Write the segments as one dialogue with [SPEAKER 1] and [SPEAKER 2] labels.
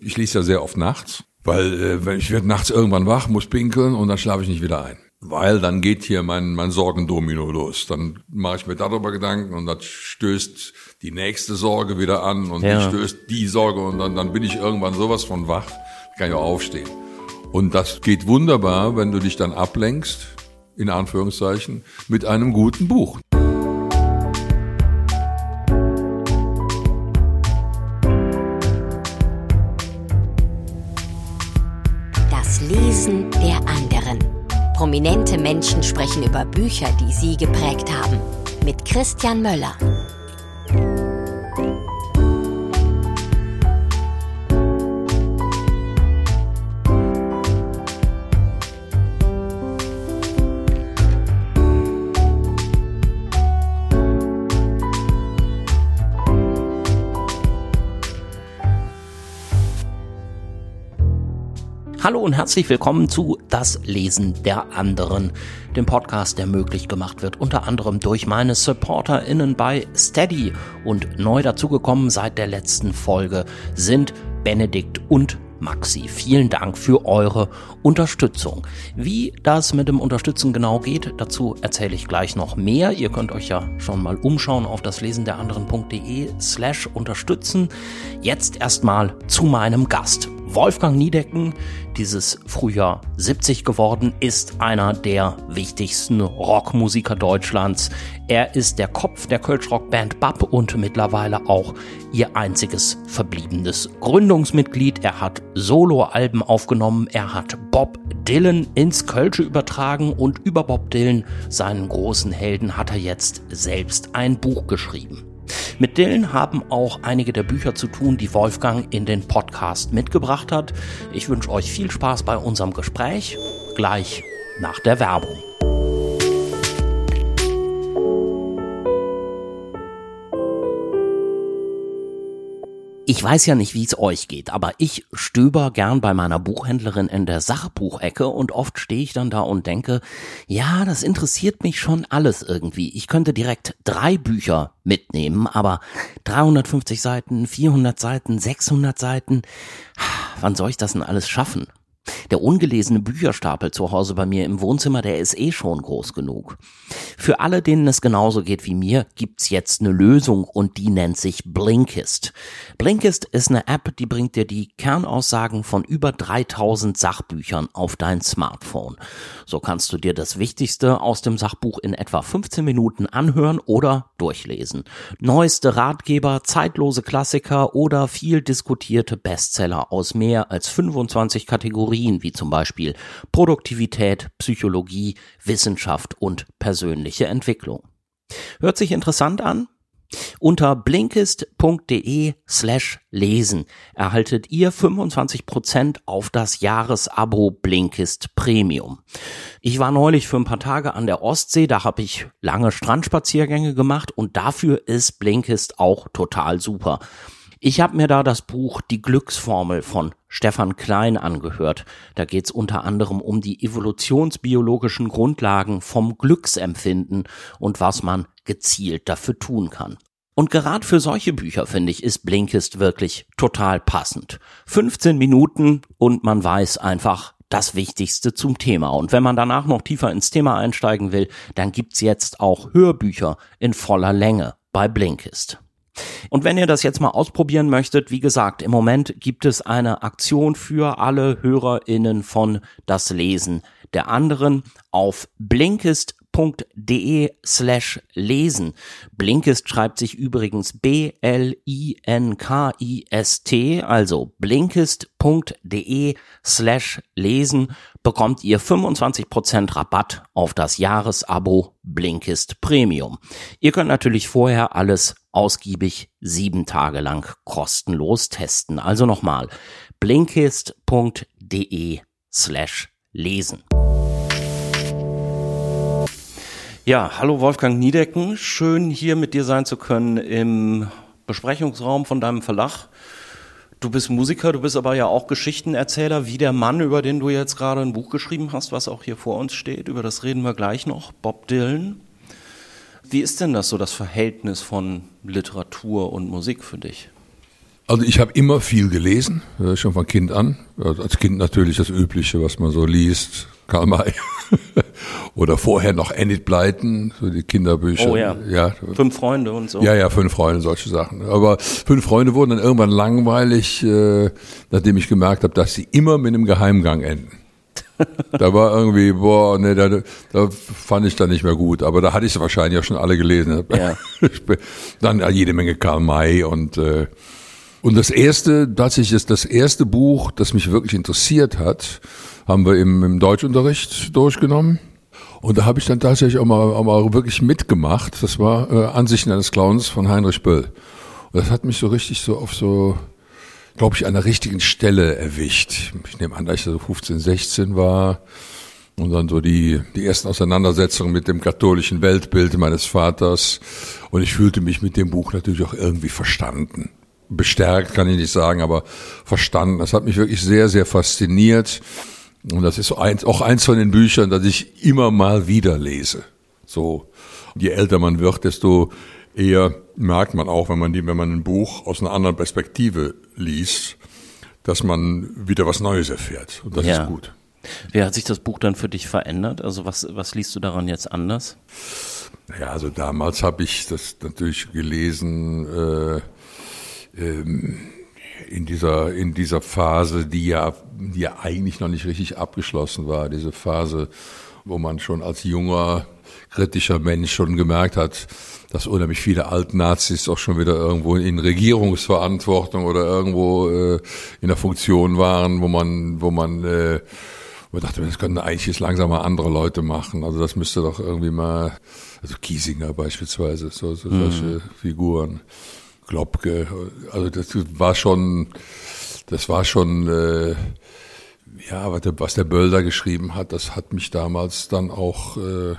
[SPEAKER 1] Ich lese ja sehr oft nachts, weil äh, ich werde nachts irgendwann wach, muss pinkeln und dann schlafe ich nicht wieder ein. Weil dann geht hier mein, mein Sorgendomino los. Dann mache ich mir darüber Gedanken und das stößt die nächste Sorge wieder an und ja. die stößt die Sorge und dann, dann bin ich irgendwann sowas von wach, kann auch aufstehen. Und das geht wunderbar, wenn du dich dann ablenkst, in Anführungszeichen, mit einem guten Buch.
[SPEAKER 2] Lesen der anderen. Prominente Menschen sprechen über Bücher, die sie geprägt haben. Mit Christian Möller.
[SPEAKER 3] Hallo und herzlich willkommen zu Das Lesen der anderen, dem Podcast, der möglich gemacht wird, unter anderem durch meine SupporterInnen bei Steady. Und neu dazugekommen seit der letzten Folge sind Benedikt und Maxi. Vielen Dank für eure Unterstützung. Wie das mit dem Unterstützen genau geht, dazu erzähle ich gleich noch mehr. Ihr könnt euch ja schon mal umschauen auf das anderen.de slash unterstützen. Jetzt erstmal zu meinem Gast. Wolfgang Niedecken, dieses Frühjahr 70 geworden, ist einer der wichtigsten Rockmusiker Deutschlands. Er ist der Kopf der Kölsch-Rockband BAP und mittlerweile auch ihr einziges verbliebenes Gründungsmitglied. Er hat Soloalben aufgenommen, er hat Bob Dylan ins Kölsche übertragen und über Bob Dylan, seinen großen Helden, hat er jetzt selbst ein Buch geschrieben. Mit Dylan haben auch einige der Bücher zu tun, die Wolfgang in den Podcast mitgebracht hat. Ich wünsche euch viel Spaß bei unserem Gespräch. Gleich nach der Werbung. Ich weiß ja nicht, wie es euch geht, aber ich stöber gern bei meiner Buchhändlerin in der Sachbuchecke und oft stehe ich dann da und denke, ja, das interessiert mich schon alles irgendwie. Ich könnte direkt drei Bücher mitnehmen, aber 350 Seiten, 400 Seiten, 600 Seiten, wann soll ich das denn alles schaffen? Der ungelesene Bücherstapel zu Hause bei mir im Wohnzimmer, der ist eh schon groß genug. Für alle, denen es genauso geht wie mir, gibt's jetzt eine Lösung und die nennt sich Blinkist. Blinkist ist eine App, die bringt dir die Kernaussagen von über 3000 Sachbüchern auf dein Smartphone. So kannst du dir das Wichtigste aus dem Sachbuch in etwa 15 Minuten anhören oder durchlesen. Neueste Ratgeber, zeitlose Klassiker oder viel diskutierte Bestseller aus mehr als 25 Kategorien Kategorien wie zum Beispiel Produktivität, Psychologie, Wissenschaft und persönliche Entwicklung. Hört sich interessant an? Unter blinkist.de slash lesen erhaltet ihr 25% auf das Jahresabo Blinkist Premium. Ich war neulich für ein paar Tage an der Ostsee, da habe ich lange Strandspaziergänge gemacht und dafür ist Blinkist auch total super. Ich habe mir da das Buch Die Glücksformel von Stefan Klein angehört. Da geht's unter anderem um die evolutionsbiologischen Grundlagen vom Glücksempfinden und was man gezielt dafür tun kann. Und gerade für solche Bücher, finde ich, ist Blinkist wirklich total passend. 15 Minuten und man weiß einfach das Wichtigste zum Thema. Und wenn man danach noch tiefer ins Thema einsteigen will, dann gibt's jetzt auch Hörbücher in voller Länge bei Blinkist. Und wenn ihr das jetzt mal ausprobieren möchtet, wie gesagt, im Moment gibt es eine Aktion für alle HörerInnen von das Lesen der anderen auf Blinkist blinkist.de slash lesen. Blinkist schreibt sich übrigens B-L-I-N-K-I-S-T, also blinkist.de slash lesen bekommt ihr 25% Rabatt auf das Jahresabo Blinkist Premium. Ihr könnt natürlich vorher alles ausgiebig sieben Tage lang kostenlos testen. Also nochmal blinkist.de slash lesen. Ja, hallo Wolfgang Niedecken. Schön hier mit dir sein zu können im Besprechungsraum von deinem Verlag. Du bist Musiker, du bist aber ja auch Geschichtenerzähler, wie der Mann, über den du jetzt gerade ein Buch geschrieben hast, was auch hier vor uns steht. Über das reden wir gleich noch. Bob Dylan. Wie ist denn das so, das Verhältnis von Literatur und Musik für dich?
[SPEAKER 1] Also ich habe immer viel gelesen, äh, schon von Kind an. Also als Kind natürlich das Übliche, was man so liest. Karl May. Oder vorher noch Enid Blyton, so die Kinderbücher.
[SPEAKER 3] Oh ja.
[SPEAKER 1] ja.
[SPEAKER 3] Fünf Freunde und so.
[SPEAKER 1] Ja, ja, fünf Freunde, solche Sachen. Aber fünf Freunde wurden dann irgendwann langweilig, äh, nachdem ich gemerkt habe, dass sie immer mit einem Geheimgang enden. Da war irgendwie, boah, nee, da, da fand ich dann nicht mehr gut. Aber da hatte ich sie wahrscheinlich auch schon alle gelesen.
[SPEAKER 3] Ja.
[SPEAKER 1] dann jede Menge Karl May und äh, und das erste, tatsächlich ist das erste Buch, das mich wirklich interessiert hat, haben wir im, im Deutschunterricht durchgenommen. Und da habe ich dann tatsächlich auch mal, auch mal wirklich mitgemacht. Das war äh, Ansichten eines Clowns von Heinrich Böll. Und das hat mich so richtig so auf so, glaube ich, an der richtigen Stelle erwischt. Ich nehme an, dass ich so 15, 16 war. Und dann so die, die ersten Auseinandersetzungen mit dem katholischen Weltbild meines Vaters. Und ich fühlte mich mit dem Buch natürlich auch irgendwie verstanden bestärkt, kann ich nicht sagen, aber verstanden. Das hat mich wirklich sehr, sehr fasziniert. Und das ist auch eins von den Büchern, das ich immer mal wieder lese. So, je älter man wird, desto eher merkt man auch, wenn man die, wenn man ein Buch aus einer anderen Perspektive liest, dass man wieder was Neues erfährt. Und das ja. ist gut.
[SPEAKER 3] Wie hat sich das Buch dann für dich verändert? Also was, was liest du daran jetzt anders?
[SPEAKER 1] Naja, also damals habe ich das natürlich gelesen, äh, ähm, in dieser, in dieser Phase, die ja, die ja eigentlich noch nicht richtig abgeschlossen war, diese Phase, wo man schon als junger, kritischer Mensch schon gemerkt hat, dass unheimlich viele Altnazis auch schon wieder irgendwo in Regierungsverantwortung oder irgendwo äh, in der Funktion waren, wo man, wo man, äh, wo man dachte, das könnten eigentlich jetzt langsam mal andere Leute machen. Also das müsste doch irgendwie mal, also Kiesinger beispielsweise, so, so mhm. solche Figuren. Globke. Also das war schon, das war schon, äh, ja, was der, was der Bölder geschrieben hat, das hat mich damals dann auch, äh,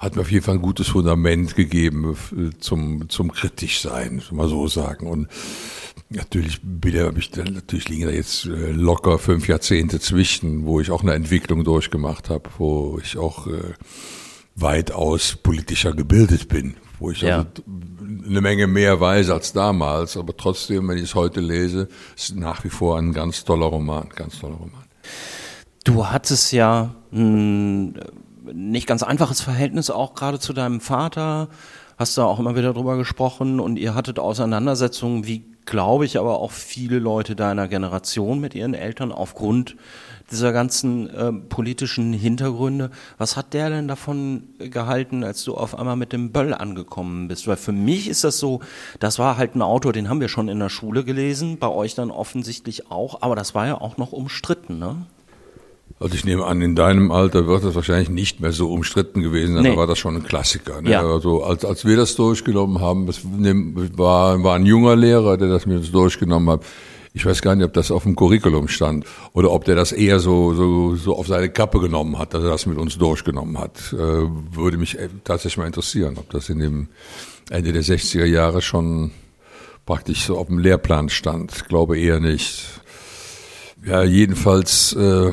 [SPEAKER 1] hat mir auf jeden Fall ein gutes Fundament gegeben äh, zum, zum kritisch sein, mal so sagen. Und natürlich, bitte, ich, natürlich liegen da jetzt äh, locker fünf Jahrzehnte zwischen, wo ich auch eine Entwicklung durchgemacht habe, wo ich auch äh, weitaus politischer gebildet bin, wo ich ja. also eine Menge mehr weiß als damals, aber trotzdem, wenn ich es heute lese, ist nach wie vor ein ganz toller Roman, ganz toller Roman.
[SPEAKER 3] Du hattest ja ein nicht ganz einfaches Verhältnis auch gerade zu deinem Vater, hast da auch immer wieder drüber gesprochen und ihr hattet Auseinandersetzungen, wie glaube ich, aber auch viele Leute deiner Generation mit ihren Eltern aufgrund dieser ganzen äh, politischen Hintergründe. Was hat der denn davon gehalten, als du auf einmal mit dem Böll angekommen bist? Weil für mich ist das so, das war halt ein Autor, den haben wir schon in der Schule gelesen, bei euch dann offensichtlich auch, aber das war ja auch noch umstritten, ne?
[SPEAKER 1] Also ich nehme an, in deinem Alter wird das wahrscheinlich nicht mehr so umstritten gewesen sein, nee. da war das schon ein Klassiker. Ne? Ja. Also als, als wir das durchgenommen haben, das war, war ein junger Lehrer, der das mit uns durchgenommen hat. Ich weiß gar nicht, ob das auf dem Curriculum stand oder ob der das eher so, so, so auf seine Kappe genommen hat, dass er das mit uns durchgenommen hat. Äh, würde mich tatsächlich mal interessieren, ob das in dem Ende der 60er Jahre schon praktisch so auf dem Lehrplan stand. Ich glaube eher nicht. Ja, jedenfalls äh,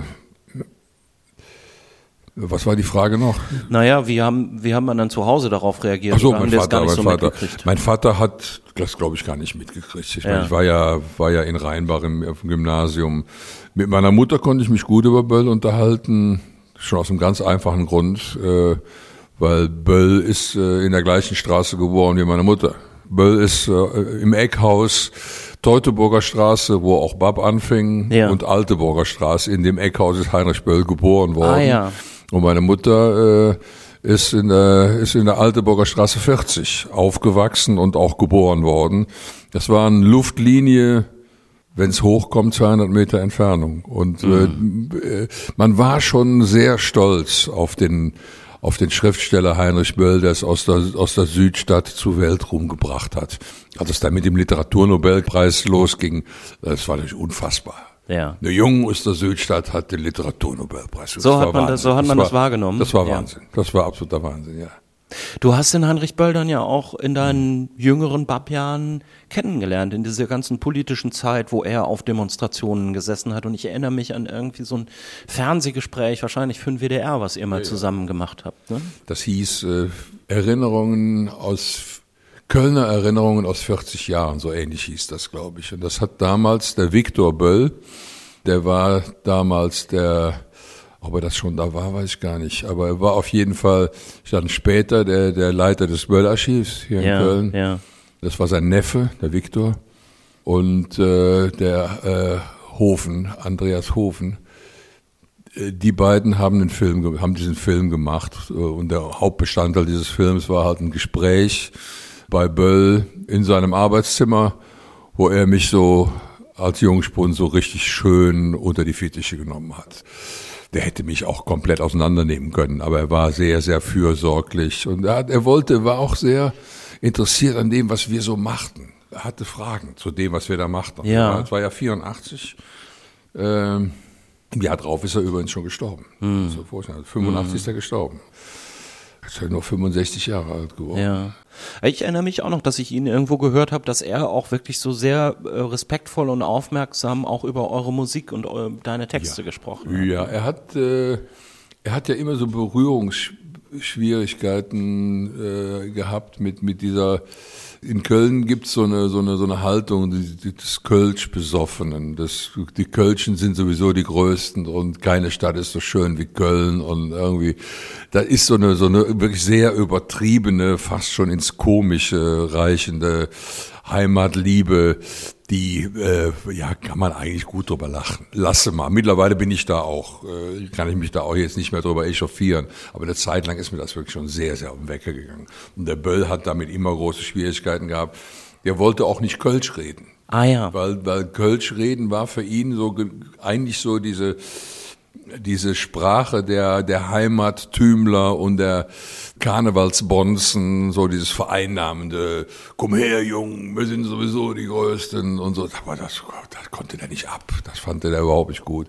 [SPEAKER 1] was war die Frage noch?
[SPEAKER 3] Naja, wie haben, wie haben man dann zu Hause darauf reagiert?
[SPEAKER 1] Ach so, mein Vater, mein, so Vater mein Vater hat das, glaube ich, gar nicht mitgekriegt. Ich, ja. meine, ich war ja, war ja in Rheinbach im, im, Gymnasium. Mit meiner Mutter konnte ich mich gut über Böll unterhalten, schon aus einem ganz einfachen Grund, äh, weil Böll ist äh, in der gleichen Straße geboren wie meine Mutter. Böll ist äh, im Eckhaus Teutoburger Straße, wo auch Bab anfing, ja. und Alteburger Straße. In dem Eckhaus ist Heinrich Böll geboren worden. Ah, ja. Und meine Mutter äh, ist in der, ist in der Alteburger Straße 40 aufgewachsen und auch geboren worden. Das war eine Luftlinie, wenn es hochkommt, 200 Meter Entfernung. Und mhm. äh, man war schon sehr stolz auf den auf den Schriftsteller Heinrich Böll, der es aus der, aus der Südstadt zur Weltruhm gebracht hat. Als es dann mit dem Literaturnobelpreis losging, das war natürlich unfassbar.
[SPEAKER 3] Ja.
[SPEAKER 1] Eine junge aus der Südstadt hat den Literaturnobelpreis.
[SPEAKER 3] So hat man das, so hat man das, war, das wahrgenommen.
[SPEAKER 1] Das war Wahnsinn. Ja. Das war absoluter Wahnsinn, ja.
[SPEAKER 3] Du hast den Heinrich Böll dann ja auch in deinen jüngeren Babjahren kennengelernt, in dieser ganzen politischen Zeit, wo er auf Demonstrationen gesessen hat. Und ich erinnere mich an irgendwie so ein Fernsehgespräch, wahrscheinlich für den WDR, was ihr mal ja, zusammen gemacht habt. Ne?
[SPEAKER 1] Das hieß äh, Erinnerungen aus Kölner Erinnerungen aus 40 Jahren, so ähnlich hieß das, glaube ich. Und das hat damals der Viktor Böll, der war damals der, ob er das schon da war, weiß ich gar nicht, aber er war auf jeden Fall dann später der, der Leiter des Böll-Archivs hier
[SPEAKER 3] ja,
[SPEAKER 1] in Köln.
[SPEAKER 3] Ja.
[SPEAKER 1] Das war sein Neffe, der Viktor. Und äh, der äh, Hofen, Andreas Hofen, äh, die beiden haben den Film, haben diesen Film gemacht äh, und der Hauptbestandteil dieses Films war halt ein Gespräch bei Böll in seinem Arbeitszimmer, wo er mich so als Jungspund so richtig schön unter die Fittiche genommen hat. Der hätte mich auch komplett auseinandernehmen können, aber er war sehr, sehr fürsorglich und er, er wollte, war auch sehr interessiert an dem, was wir so machten. Er hatte Fragen zu dem, was wir da machten.
[SPEAKER 3] Ja.
[SPEAKER 1] Es war ja 84. Ähm, Im Jahr drauf ist er übrigens schon gestorben.
[SPEAKER 3] Hm.
[SPEAKER 1] So vorstellen. 85 ist er gestorben. Ist er nur 65 Jahre alt geworden.
[SPEAKER 3] Ja. Ich erinnere mich auch noch, dass ich ihn irgendwo gehört habe, dass er auch wirklich so sehr äh, respektvoll und aufmerksam auch über eure Musik und eu deine Texte gesprochen hat.
[SPEAKER 1] Ja, er hat, äh, er hat ja immer so Berührungsschwierigkeiten äh, gehabt mit, mit dieser, in Köln gibt's so eine, so eine, so eine Haltung des Kölsch-Besoffenen. Die Kölschen sind sowieso die Größten und keine Stadt ist so schön wie Köln und irgendwie, da ist so eine, so eine wirklich sehr übertriebene, fast schon ins Komische reichende Heimatliebe, die, äh, ja, kann man eigentlich gut drüber lachen. Lasse mal. Mittlerweile bin ich da auch, äh, kann ich mich da auch jetzt nicht mehr drüber echauffieren. Aber eine Zeit lang ist mir das wirklich schon sehr, sehr um Wecker gegangen. Und der Böll hat damit immer große Schwierigkeiten gehabt. Der wollte auch nicht Kölsch reden.
[SPEAKER 3] Ah ja.
[SPEAKER 1] Weil, weil Kölsch reden war für ihn so, ge- eigentlich so diese, diese Sprache der, der Heimattümler und der Karnevalsbonzen, so dieses vereinnahmende, komm her, Jung, wir sind sowieso die Größten und so. Aber das, das konnte der nicht ab. Das fand er überhaupt nicht gut.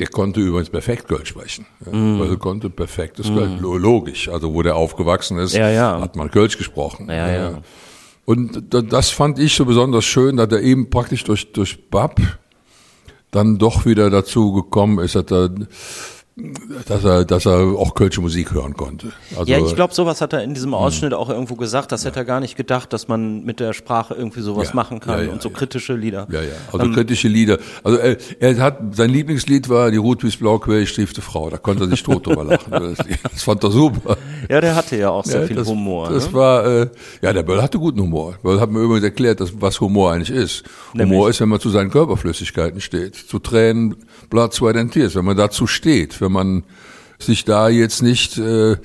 [SPEAKER 1] Der konnte übrigens perfekt Kölsch sprechen. Ja, weil er konnte perfektes Kölsch. Lo- Logisch. Also, wo der aufgewachsen ist,
[SPEAKER 3] Ja, ja.
[SPEAKER 1] hat man Kölsch gesprochen.
[SPEAKER 3] Ja, ja.
[SPEAKER 1] Und da- das fand ich so besonders schön, dass er eben praktisch durch, durch Bab dann doch wieder dazu gekommen ist, dass er, dass er, dass er auch kölsche Musik hören konnte. Also,
[SPEAKER 3] Ja, ich glaube, sowas hat er in diesem Ausschnitt auch irgendwo gesagt. Das hätte er gar nicht gedacht, dass man mit der Sprache irgendwie sowas
[SPEAKER 1] Ja,
[SPEAKER 3] machen kann
[SPEAKER 1] ja, ja,
[SPEAKER 3] und so
[SPEAKER 1] ja.
[SPEAKER 3] kritische Lieder.
[SPEAKER 1] Ja, ja. Also kritische Lieder. Also er, er hat sein Lieblingslied war die Rotwies Blauquell stiefte Frau. Da konnte er sich tot drüber lachen. Das, das fand er super.
[SPEAKER 3] Ja, der hatte ja auch sehr
[SPEAKER 1] Ja,
[SPEAKER 3] viel
[SPEAKER 1] das,
[SPEAKER 3] Humor.
[SPEAKER 1] Das
[SPEAKER 3] ne?
[SPEAKER 1] war äh, ja der Böll hatte guten Humor. Böll hat mir übrigens erklärt, dass, was Humor eigentlich ist.
[SPEAKER 3] Nämlich?
[SPEAKER 1] Humor ist, wenn man zu seinen Körperflüssigkeiten steht, zu Tränen, Blood, Sweat and Tears, wenn man dazu steht, wenn man sich da jetzt nicht äh,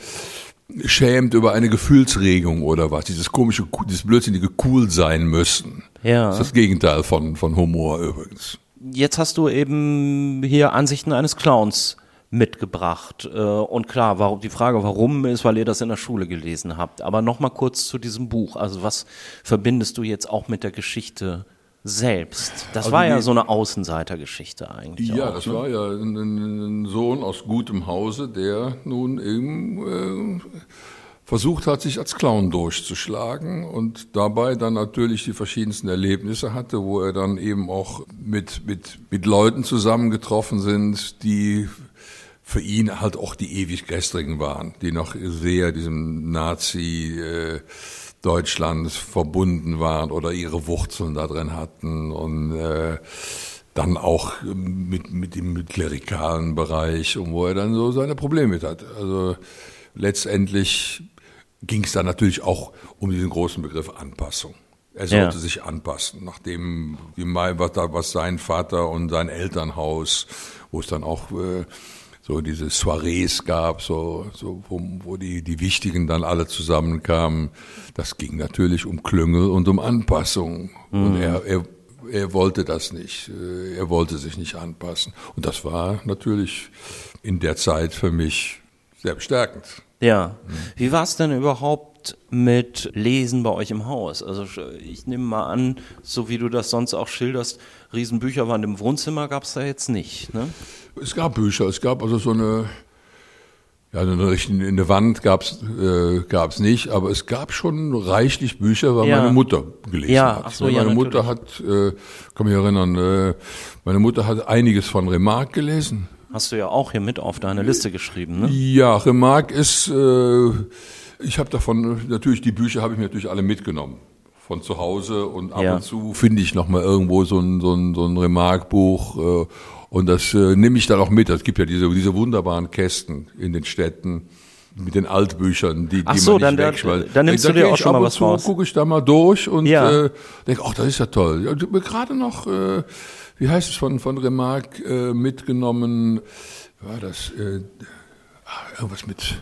[SPEAKER 1] schämt über eine Gefühlsregung oder was, dieses komische, dieses blödsinnige cool sein müssen.
[SPEAKER 3] Ja.
[SPEAKER 1] Das ist das Gegenteil von von Humor übrigens.
[SPEAKER 3] Jetzt hast du eben hier Ansichten eines Clowns mitgebracht. Äh, Und klar, warum, die Frage, warum, ist, weil ihr das in der Schule gelesen habt. Aber nochmal kurz zu diesem Buch. Also was verbindest du jetzt auch mit der Geschichte selbst? Das
[SPEAKER 1] Also
[SPEAKER 3] war ja
[SPEAKER 1] die-
[SPEAKER 3] so eine Außenseitergeschichte eigentlich.
[SPEAKER 1] Ja,
[SPEAKER 3] auch,
[SPEAKER 1] das
[SPEAKER 3] ne?
[SPEAKER 1] war ja ein, ein ein Sohn aus gutem Hause, der nun eben äh, versucht hat, sich als Clown durchzuschlagen und dabei dann natürlich die verschiedensten Erlebnisse hatte, wo er dann eben auch mit, mit, mit Leuten zusammengetroffen sind, die für ihn halt auch die ewig gestrigen waren, die noch sehr diesem Nazi äh, Deutschland verbunden waren oder ihre Wurzeln da drin hatten und äh, dann auch mit, mit dem klerikalen Bereich und wo er dann so seine Probleme mit hat. Also letztendlich ging es dann natürlich auch um diesen großen Begriff Anpassung. Er sollte
[SPEAKER 3] Ja.
[SPEAKER 1] sich anpassen, nachdem was, da, was sein Vater und sein Elternhaus, wo es dann auch äh, so diese Soirees gab, so, so wo, wo die, die Wichtigen dann alle zusammenkamen. Das ging natürlich um Klüngel und um Anpassung. Und er, er, er wollte das nicht. Äh, Er wollte sich nicht anpassen. Und das war natürlich in der Zeit für mich sehr bestärkend.
[SPEAKER 3] Ja. Wie war es denn überhaupt mit Lesen bei euch im Haus? Also ich nehme mal an, so wie du das sonst auch schilderst, Riesenbücher waren im Wohnzimmer, gab es da jetzt nicht, ne?
[SPEAKER 1] Es gab Bücher, es gab also so eine, ja, eine richtige eine Wand gab's äh, gab's nicht, aber es gab schon reichlich Bücher, weil
[SPEAKER 3] Ja.
[SPEAKER 1] meine Mutter gelesen
[SPEAKER 3] Ja,
[SPEAKER 1] hat.
[SPEAKER 3] so, ja,
[SPEAKER 1] meine Mutter hat, äh, kann mich erinnern, äh, meine Mutter hat einiges von Remarque gelesen.
[SPEAKER 3] Hast du ja auch hier mit auf deine Liste geschrieben, ne?
[SPEAKER 1] Ja, Remarque ist, äh, ich habe davon, natürlich die Bücher habe ich mir natürlich alle mitgenommen. Von zu Hause und ab
[SPEAKER 3] Ja.
[SPEAKER 1] und zu finde ich noch mal irgendwo so ein, so ein, so ein Remarkbuch äh, und das äh, nehme ich dann auch mit. Es gibt ja diese, diese wunderbaren Kästen in den Städten mit den Altbüchern, die,
[SPEAKER 3] Ach
[SPEAKER 1] die
[SPEAKER 3] so,
[SPEAKER 1] man
[SPEAKER 3] dann-
[SPEAKER 1] nicht
[SPEAKER 3] dann-
[SPEAKER 1] wegschmeißt.
[SPEAKER 3] dann nimmst
[SPEAKER 1] Da
[SPEAKER 3] du dir auch schon mal
[SPEAKER 1] ab und
[SPEAKER 3] was
[SPEAKER 1] zu,
[SPEAKER 3] raus.
[SPEAKER 1] gucke ich da mal durch und
[SPEAKER 3] Ja.
[SPEAKER 1] äh, denke, ach, das ist ja toll. Ja, Gerade noch, äh, wie heißt es von, von Remarque äh, mitgenommen, war das äh, ah, irgendwas mit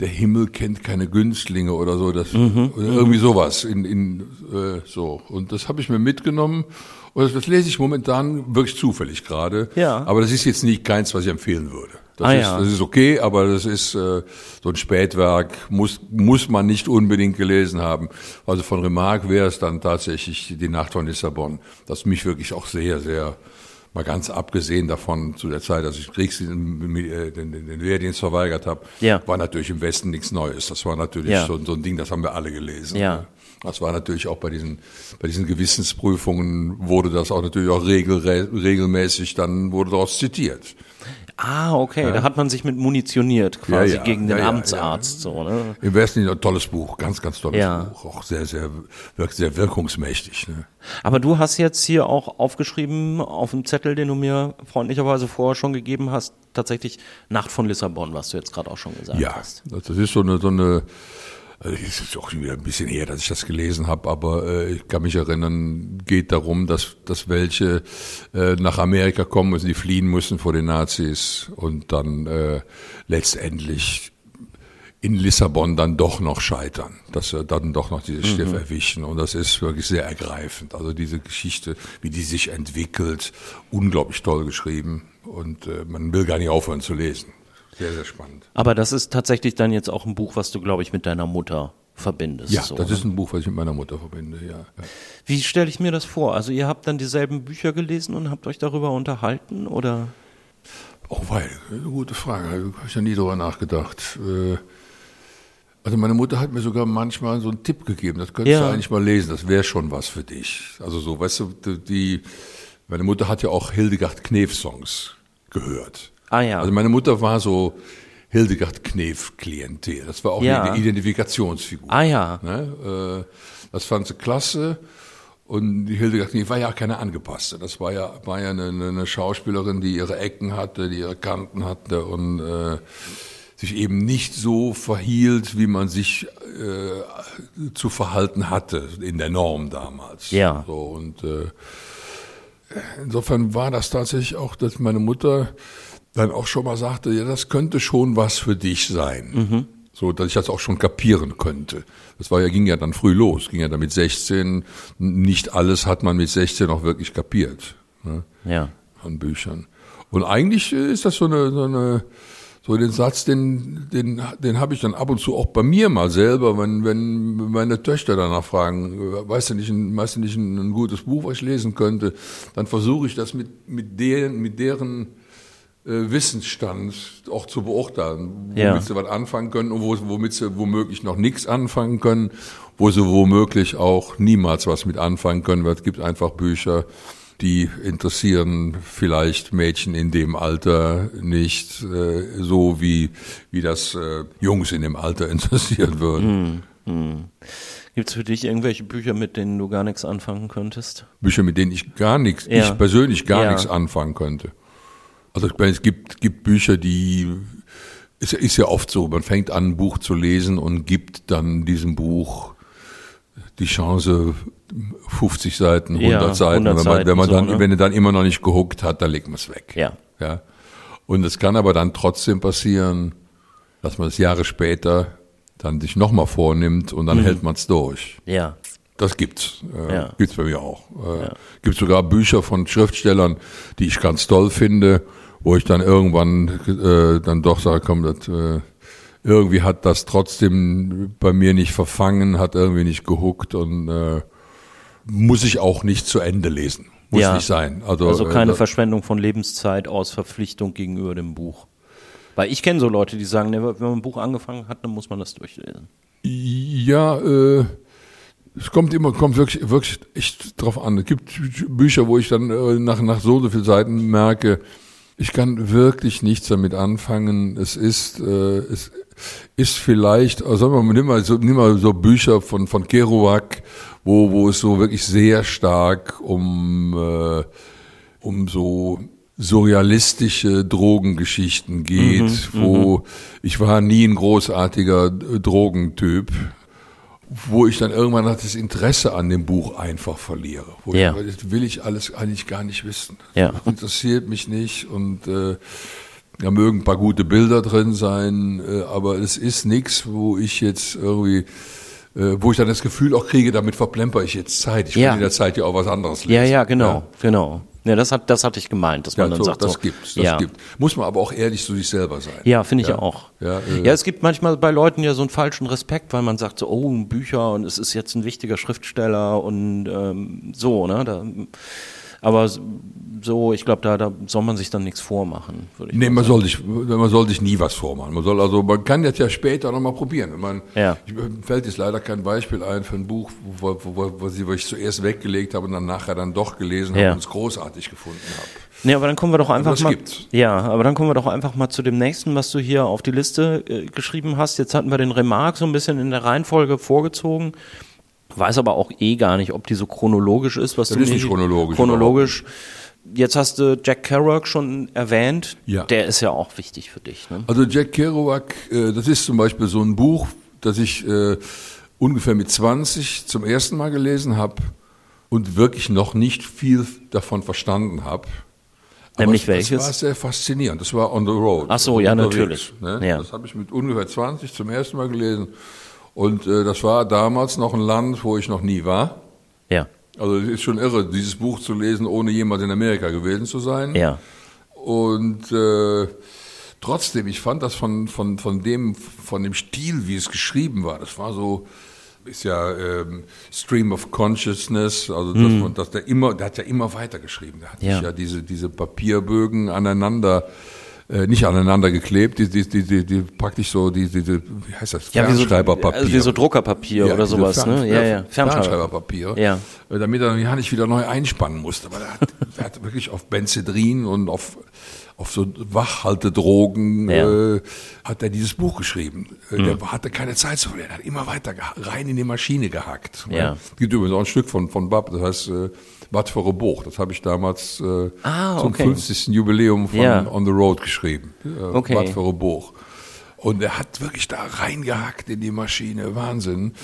[SPEAKER 1] der Himmel kennt keine Günstlinge oder so, das
[SPEAKER 3] Mhm,
[SPEAKER 1] oder irgendwie sowas in, in äh, so und das habe ich mir mitgenommen und das, das lese ich momentan wirklich zufällig gerade.
[SPEAKER 3] Ja.
[SPEAKER 1] Aber das ist jetzt nicht keins, was ich empfehlen würde. Das,
[SPEAKER 3] Ah,
[SPEAKER 1] ist,
[SPEAKER 3] ja.
[SPEAKER 1] das ist okay, aber das ist äh, so ein Spätwerk, muss, muss man nicht unbedingt gelesen haben. Also von Remarque wäre es dann tatsächlich die Nacht von Lissabon, das mich wirklich auch sehr, sehr, mal ganz abgesehen davon zu der Zeit, dass ich Kriegs den, äh, den, den, den Wehrdienst verweigert habe,
[SPEAKER 3] Ja.
[SPEAKER 1] war natürlich im Westen nichts Neues. Das war natürlich
[SPEAKER 3] Ja.
[SPEAKER 1] so, so ein Ding, das haben wir alle gelesen.
[SPEAKER 3] Ja.
[SPEAKER 1] Das war natürlich auch bei diesen, bei diesen Gewissensprüfungen wurde das auch natürlich auch regel, regelmäßig, dann wurde daraus zitiert.
[SPEAKER 3] Ah, okay, da hat man sich mit munitioniert, quasi
[SPEAKER 1] Ja, ja,
[SPEAKER 3] gegen
[SPEAKER 1] ja,
[SPEAKER 3] den
[SPEAKER 1] ja,
[SPEAKER 3] Amtsarzt, so, ne?
[SPEAKER 1] Im Westen ein tolles Buch, ganz, ganz tolles
[SPEAKER 3] Ja.
[SPEAKER 1] Buch. Auch sehr, sehr, wirkt sehr wirkungsmächtig. Ne?
[SPEAKER 3] Aber du hast jetzt hier auch aufgeschrieben auf dem Zettel, den du mir freundlicherweise vorher schon gegeben hast, tatsächlich Nacht von Lissabon, was du jetzt gerade auch schon gesagt
[SPEAKER 1] Ja,
[SPEAKER 3] hast.
[SPEAKER 1] das das ist so eine, so eine, also es ist auch schon wieder ein bisschen her, dass ich das gelesen habe, aber äh, ich kann mich erinnern, geht darum, dass, dass welche äh, nach Amerika kommen müssen, die fliehen müssen vor den Nazis und dann äh, letztendlich in Lissabon dann doch noch scheitern, dass sie dann doch noch dieses Schiff erwischen. Und das ist wirklich sehr ergreifend. Also diese Geschichte, wie die sich entwickelt, unglaublich toll geschrieben. Und äh, man will gar nicht aufhören zu lesen. Sehr, sehr spannend.
[SPEAKER 3] Aber das ist tatsächlich dann jetzt auch ein Buch, was du, glaube ich, mit deiner Mutter verbindest.
[SPEAKER 1] Ja,
[SPEAKER 3] so,
[SPEAKER 1] das
[SPEAKER 3] ne?
[SPEAKER 1] ist ein Buch, was ich mit meiner Mutter verbinde, ja. ja.
[SPEAKER 3] Wie stelle ich mir das vor? Also ihr habt dann dieselben Bücher gelesen und habt euch darüber unterhalten oder?
[SPEAKER 1] Oh, weil, eine gute Frage, habe ich ja nie drüber nachgedacht. Äh, Also meine Mutter hat mir sogar manchmal so einen Tipp gegeben, das könntest
[SPEAKER 3] Ja.
[SPEAKER 1] du eigentlich mal lesen, das wäre schon was für dich. Also so, weißt du, die- die, meine Mutter hat ja auch Hildegard Knef Songs gehört.
[SPEAKER 3] Ah ja.
[SPEAKER 1] Also meine Mutter war so Hildegard Knef Klientel, das war auch
[SPEAKER 3] Ja.
[SPEAKER 1] eine Identifikationsfigur.
[SPEAKER 3] Ah ja.
[SPEAKER 1] Ne? Äh, das fand sie klasse. Und die Hildegard Knef war ja auch keine angepasste. Das war ja, war ja eine, eine Schauspielerin, die ihre Ecken hatte, die ihre Kanten hatte und äh, sich eben nicht so verhielt, wie man sich äh, zu verhalten hatte in der Norm damals.
[SPEAKER 3] Ja.
[SPEAKER 1] So, und äh, insofern war das tatsächlich auch, dass meine Mutter dann auch schon mal sagte, ja, das könnte schon was für dich sein. So, dass ich das auch schon kapieren könnte. Das war ja, ging ja dann früh los, ging ja dann mit 16. Nicht alles hat man mit 16 auch wirklich kapiert. Ne?
[SPEAKER 3] Ja.
[SPEAKER 1] Von Büchern. Und eigentlich äh, ist das so eine, so eine, so den Satz, den, den, den habe ich dann ab und zu auch bei mir mal selber, wenn, wenn meine Töchter danach fragen, äh, weißt du nicht, ein, weißt du nicht ein, ein gutes Buch, was ich lesen könnte, dann versuche ich das mit, mit deren, mit deren Wissensstand auch zu beurteilen, womit
[SPEAKER 3] Ja.
[SPEAKER 1] sie was anfangen können und wo, womit sie womöglich noch nichts anfangen können, wo sie womöglich auch niemals was mit anfangen können, weil es gibt einfach Bücher, die interessieren vielleicht Mädchen in dem Alter nicht äh, so, wie, wie das äh, Jungs in dem Alter interessieren würden.
[SPEAKER 3] Gibt es für dich irgendwelche Bücher, mit denen du gar nichts anfangen könntest?
[SPEAKER 1] Bücher, mit denen ich gar nichts,
[SPEAKER 3] Ja.
[SPEAKER 1] ich persönlich gar
[SPEAKER 3] Ja.
[SPEAKER 1] nichts anfangen könnte. Also ich meine, es gibt, gibt Bücher, die es ist ja oft so, man fängt an, ein Buch zu lesen und gibt dann diesem Buch die Chance, 50 Seiten, 100
[SPEAKER 3] Ja,
[SPEAKER 1] Seiten.
[SPEAKER 3] 100
[SPEAKER 1] wenn man, wenn man
[SPEAKER 3] Seiten
[SPEAKER 1] dann,
[SPEAKER 3] so, ne?
[SPEAKER 1] wenn er dann immer noch nicht gehuckt hat, dann legt man es weg.
[SPEAKER 3] Ja.
[SPEAKER 1] Ja. Und es kann aber dann trotzdem passieren, dass man es Jahre später dann sich nochmal vornimmt und
[SPEAKER 3] Mhm.
[SPEAKER 1] dann hält man es durch.
[SPEAKER 3] Ja.
[SPEAKER 1] Das gibt's. Äh,
[SPEAKER 3] Ja.
[SPEAKER 1] Gibt's bei mir auch. Äh, Gibt sogar Bücher von Schriftstellern, die ich ganz toll finde, wo ich dann irgendwann äh, dann doch sage, komm, das, äh, irgendwie hat das trotzdem bei mir nicht verfangen, hat irgendwie nicht gehuckt und äh, muss ich auch nicht zu Ende lesen. Muss
[SPEAKER 3] Ja.
[SPEAKER 1] nicht sein. Also,
[SPEAKER 3] Also keine
[SPEAKER 1] äh,
[SPEAKER 3] Verschwendung von Lebenszeit aus Verpflichtung gegenüber dem Buch. Weil ich kenne so Leute, die sagen, wenn man ein Buch angefangen hat, dann muss man das durchlesen.
[SPEAKER 1] Ja, äh, es kommt immer, kommt wirklich, wirklich echt drauf an. Es gibt Bücher, wo ich dann äh, nach, nach so so vielen Seiten merke, ich kann wirklich nichts damit anfangen. Es ist, äh, es, ist vielleicht, also sagen wir mal, nimm mal so, nimm mal so Bücher von, von Kerouac, wo, wo es so wirklich sehr stark um, äh, um so surrealistische Drogengeschichten geht, mhm, wo mhm. ich war nie ein großartiger Drogentyp, wo ich dann irgendwann das Interesse an dem Buch einfach verliere. Wo ja. ich, das will ich alles eigentlich gar nicht wissen. Ja. Das interessiert mich nicht und äh, da mögen ein paar gute Bilder drin sein, äh, aber es ist nichts, wo ich jetzt irgendwie äh, wo ich dann das Gefühl auch kriege, damit verplemper ich jetzt Zeit. Ich ja. in der Zeit ja auch was anderes lesen.
[SPEAKER 3] Ja, ja, genau, ja. genau. Ja, das hat, das hatte ich gemeint, dass man ja, dann so, sagt,
[SPEAKER 1] das
[SPEAKER 3] so,
[SPEAKER 1] gibt's, das ja. gibt. Muss man aber auch ehrlich zu sich selber sein.
[SPEAKER 3] Ja, finde ich ja. auch. Ja, äh, ja, es gibt manchmal bei Leuten ja so einen falschen Respekt, weil man sagt so, oh, Bücher und es ist jetzt ein wichtiger Schriftsteller und ähm, so, ne? Da, aber so, ich glaube, da, da soll man sich dann nichts vormachen.
[SPEAKER 1] Würde ich nee, man soll, sich, man soll sich nie was vormachen. Man soll also, man kann das ja später nochmal probieren. Man, ja. ich, fällt jetzt leider kein Beispiel ein für ein Buch, wo, wo, wo, wo ich zuerst weggelegt habe und dann nachher dann doch gelesen ja. habe und es großartig gefunden habe.
[SPEAKER 3] Nee, aber dann kommen wir doch einfach mal. Gibt's. Ja, aber dann kommen wir doch einfach mal zu dem nächsten, was du hier auf die Liste äh, geschrieben hast. Jetzt hatten wir den Remark so ein bisschen in der Reihenfolge vorgezogen. Weiß aber auch eh gar nicht, ob die so chronologisch ist, was
[SPEAKER 1] das
[SPEAKER 3] du
[SPEAKER 1] ist nicht chronologisch.
[SPEAKER 3] Chronologisch. Jetzt hast du Jack Kerouac schon erwähnt. Ja. Der ist ja auch wichtig für dich. Ne?
[SPEAKER 1] Also Jack Kerouac, äh, das ist zum Beispiel so ein Buch, das ich äh, ungefähr mit 20 zum ersten Mal gelesen habe und wirklich noch nicht viel davon verstanden habe.
[SPEAKER 3] Nämlich welches?
[SPEAKER 1] Das war sehr faszinierend. Das war On the Road.
[SPEAKER 3] Ach so, ja, natürlich.
[SPEAKER 1] Ne? Ja. Das habe ich mit ungefähr 20 zum ersten Mal gelesen. Und äh, das war damals noch ein Land, wo ich noch nie war.
[SPEAKER 3] Ja.
[SPEAKER 1] Also es ist schon irre, dieses Buch zu lesen, ohne jemals in Amerika gewesen zu sein.
[SPEAKER 3] Ja.
[SPEAKER 1] Und äh, trotzdem, ich fand das von, von, von, dem, von dem Stil, wie es geschrieben war, das war so, ist ja ähm, Stream of Consciousness, also dass mm. man, dass der immer, der hat ja immer weitergeschrieben. Der hat ja. ja diese, diese Papierbögen aneinander äh, nicht aneinander geklebt, die, die, die, die, die praktisch so, die, die, die wie heißt das,
[SPEAKER 3] ja, Fernschreiberpapier. Wie so, also wie so Druckerpapier ja, oder sowas, Fern, ne?
[SPEAKER 1] Ja, ja, Fernschreiberpapier. Ja. Äh, damit er ja nicht wieder neu einspannen musste, weil er hat, er hat wirklich auf Benzedrin und auf, auf so Wachhaltedrogen ja. äh, hat er dieses Buch geschrieben. Äh, mhm. Der hatte keine Zeit zu verlieren, er hat immer weiter rein in die Maschine gehackt. Ja. Es gibt übrigens auch ein Stück von, von Bab, das heißt, äh, Ein Buch. Das habe ich damals äh, ah, zum okay. 50. Jubiläum von ja. On the Road geschrieben. Äh, okay. Ein Buch. Und er hat wirklich da reingehackt in die Maschine. Wahnsinn.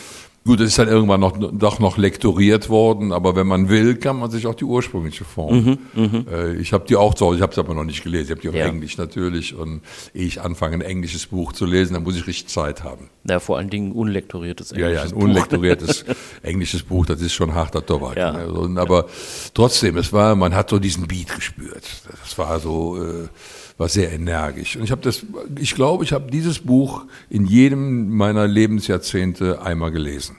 [SPEAKER 1] Gut, das ist dann irgendwann noch, doch noch lektoriert worden, aber wenn man will, kann man sich auch die ursprüngliche Form. Mhm, mhm. äh, ich habe die auch zu Hause, ich habe sie aber noch nicht gelesen. Ich habe die auf ja. Englisch natürlich und ehe ich anfange, ein englisches Buch zu lesen, dann muss ich richtig Zeit haben.
[SPEAKER 3] Ja, vor allen Dingen unlektoriertes
[SPEAKER 1] englisches Buch. Ja, ja, ein unlektoriertes englisches Buch, das ist schon harter Tobak. Ja. Ne? Aber trotzdem, es war, man hat so diesen Beat gespürt. Das war so... Äh, war sehr energisch. Und ich habe das, ich glaube, ich habe dieses Buch in jedem meiner Lebensjahrzehnte einmal gelesen.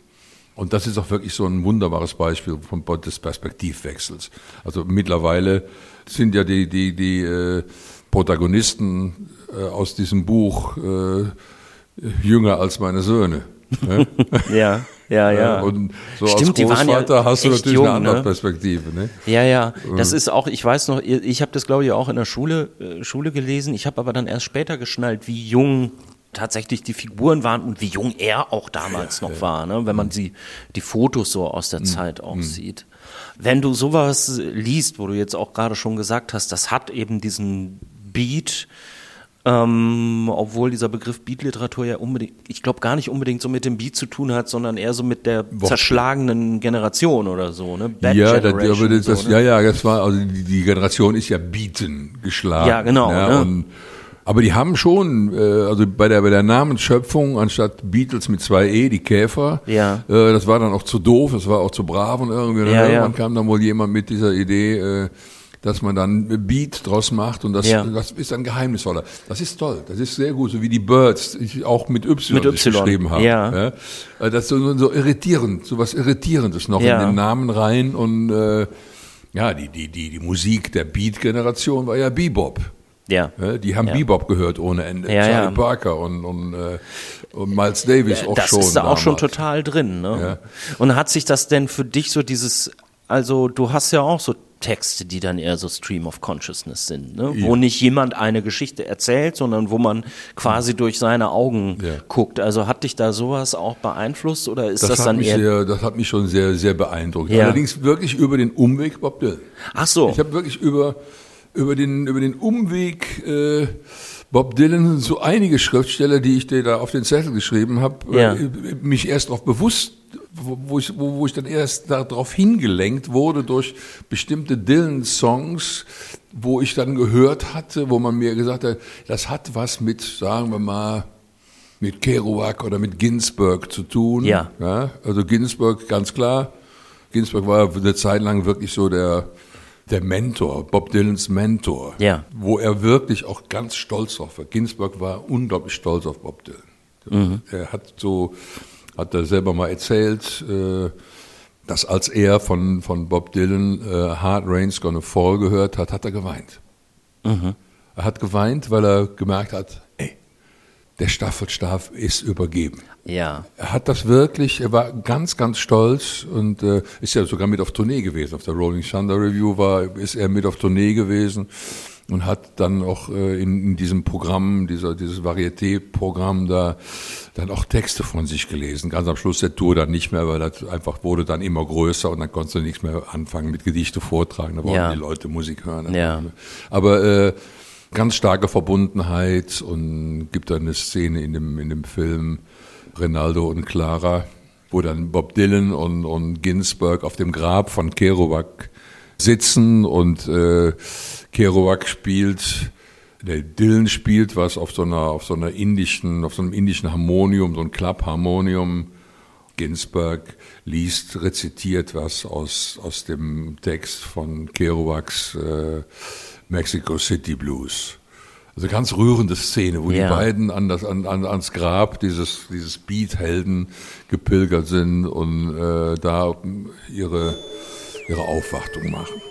[SPEAKER 1] Und das ist auch wirklich so ein wunderbares Beispiel von, des Perspektivwechsels. Also mittlerweile sind ja die, die, die äh, Protagonisten äh, aus diesem Buch äh, jünger als meine Söhne.
[SPEAKER 3] Ne? ja. Ja, ja.
[SPEAKER 1] Und so Stimmt, als Großvater ja hast du natürlich jung, eine andere ne? Perspektive. Ne?
[SPEAKER 3] Ja, ja. Das ist auch, ich weiß noch, ich habe das glaube ich auch in der Schule, äh, Schule gelesen. Ich habe aber dann erst später geschnallt, wie jung tatsächlich die Figuren waren und wie jung er auch damals ja, noch ja. war, ne? wenn man sie, die Fotos so aus der mhm. Zeit auch mhm. sieht. Wenn du sowas liest, wo du jetzt auch gerade schon gesagt hast, das hat eben diesen Beat, ähm, obwohl dieser Begriff Beatliteratur ja unbedingt, ich glaube gar nicht unbedingt so mit dem Beat zu tun hat, sondern eher so mit der Boah. zerschlagenen Generation oder so, ne?
[SPEAKER 1] Bad ja, das, aber das, so, ne? ja, ja, das war, also die, die, Generation ist ja Beaten geschlagen.
[SPEAKER 3] Ja, genau. Ja,
[SPEAKER 1] ne? und, aber die haben schon, äh, also bei der, bei der Namensschöpfung anstatt Beatles mit zwei E, die Käfer,
[SPEAKER 3] ja.
[SPEAKER 1] Äh, das war dann auch zu doof, das war auch zu brav und irgendwie, ja, irgendwann ja. kam dann wohl jemand mit dieser Idee, äh, dass man dann Beat draus macht und das, ja. das ist dann geheimnisvoller. Das ist toll, das ist sehr gut, so wie die Birds, ich auch mit Y, mit y. geschrieben habe. Ja. ja. Äh, das ist so, so irritierend, so was Irritierendes noch ja. in den Namen rein und äh, ja, die, die, die, die Musik der Beat-Generation war ja Bebop.
[SPEAKER 3] Ja.
[SPEAKER 1] ja. Die haben ja. Bebop gehört ohne Ende. Ja, Charlie ja. Parker und, und, äh, und Miles Davis auch
[SPEAKER 3] das
[SPEAKER 1] schon.
[SPEAKER 3] Das ist da auch schon total drin. Ne? Ja. Und hat sich das denn für dich so dieses, also du hast ja auch so Texte, die dann eher so Stream of Consciousness sind, ne? wo nicht jemand eine Geschichte erzählt, sondern wo man quasi durch seine Augen
[SPEAKER 1] Ja.
[SPEAKER 3] guckt. Also hat dich da sowas auch beeinflusst oder ist das,
[SPEAKER 1] Das,
[SPEAKER 3] dann eher?
[SPEAKER 1] sehr, das hat mich schon sehr, sehr beeindruckt.
[SPEAKER 3] Ja.
[SPEAKER 1] Allerdings wirklich über den Umweg Bob Dylan.
[SPEAKER 3] Ach so,
[SPEAKER 1] Ich habe wirklich über, über, den, über den Umweg äh, Bob Dylan so einige Schriftsteller, die ich dir da auf den Zettel geschrieben habe,
[SPEAKER 3] Ja.
[SPEAKER 1] äh, mich erst darauf bewusst, wo, wo, ich, wo, wo ich dann erst darauf hingelenkt wurde durch bestimmte Dylan-Songs, wo ich dann gehört hatte, wo man mir gesagt hat, das hat was mit, sagen wir mal, mit Kerouac oder mit Ginsberg zu tun.
[SPEAKER 3] Ja.
[SPEAKER 1] ja also Ginsberg, ganz klar. Ginsberg war eine Zeit lang wirklich so der, der Mentor, Bob Dylans Mentor.
[SPEAKER 3] Ja.
[SPEAKER 1] Wo er wirklich auch ganz stolz drauf war. Ginsberg war unglaublich stolz auf Bob Dylan.
[SPEAKER 3] Mhm.
[SPEAKER 1] Er hat so, hat er selber mal erzählt, äh, dass als er von, von Bob Dylan äh, Hard Rain's Gonna Fall gehört hat, hat er geweint.
[SPEAKER 3] Mhm.
[SPEAKER 1] Er hat geweint, weil er gemerkt hat, ey, der Staffelstab ist übergeben.
[SPEAKER 3] ja.
[SPEAKER 1] Er hat das wirklich, er war ganz, ganz stolz und äh, ist ja sogar mit auf Tournee gewesen. Auf der Rolling Thunder Review war, ist er mit auf Tournee gewesen und hat dann auch äh, in, in diesem Programm, dieser, dieses Varieté-Programm da, dann auch Texte von sich gelesen. Ganz am Schluss der Tour dann nicht mehr, weil das einfach wurde dann immer größer und dann konntest du nichts mehr anfangen mit Gedichte vortragen. Da wollten
[SPEAKER 3] Ja.
[SPEAKER 1] die Leute Musik hören.
[SPEAKER 3] Ja.
[SPEAKER 1] Aber äh, ganz starke Verbundenheit und gibt dann eine Szene in dem, in dem Film Rinaldo und Clara, wo dann Bob Dylan und, und Ginsberg auf dem Grab von Kerouac sitzen und äh, Kerouac spielt, der Dylan spielt was auf so einer, auf so einer indischen, auf so einem indischen Harmonium, so ein Klappharmonium. Ginsberg liest, rezitiert was aus, aus dem Text von Kerouacs äh, Mexico City Blues. Also ganz rührende Szene, wo
[SPEAKER 3] Ja.
[SPEAKER 1] die beiden an das, an, an, ans Grab dieses, dieses Beat-Helden gepilgert sind und äh, da ihre, ihre Aufwartung machen.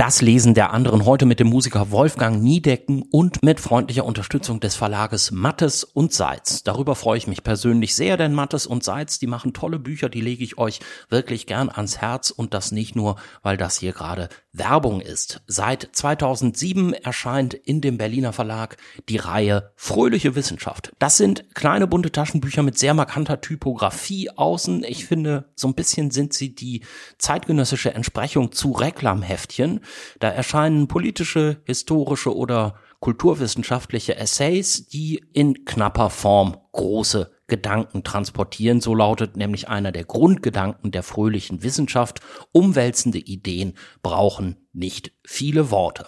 [SPEAKER 3] Das Lesen der anderen heute mit dem Musiker Wolfgang Niedecken und mit freundlicher Unterstützung des Verlages Mattes und Seitz. Darüber freue ich mich persönlich sehr, denn Mattes und Seitz, die machen tolle Bücher, die lege ich euch wirklich gern ans Herz und das nicht nur, weil das hier gerade Werbung ist. Seit 2007 erscheint in dem Berliner Verlag die Reihe Fröhliche Wissenschaft. Das sind kleine bunte Taschenbücher mit sehr markanter Typografie außen. Ich finde, so ein bisschen sind sie die zeitgenössische Entsprechung zu Reklamheftchen. Da erscheinen politische, historische oder kulturwissenschaftliche Essays, die in knapper Form große Gedanken transportieren. So lautet nämlich einer der Grundgedanken der fröhlichen Wissenschaft. Umwälzende Ideen brauchen nicht viele Worte.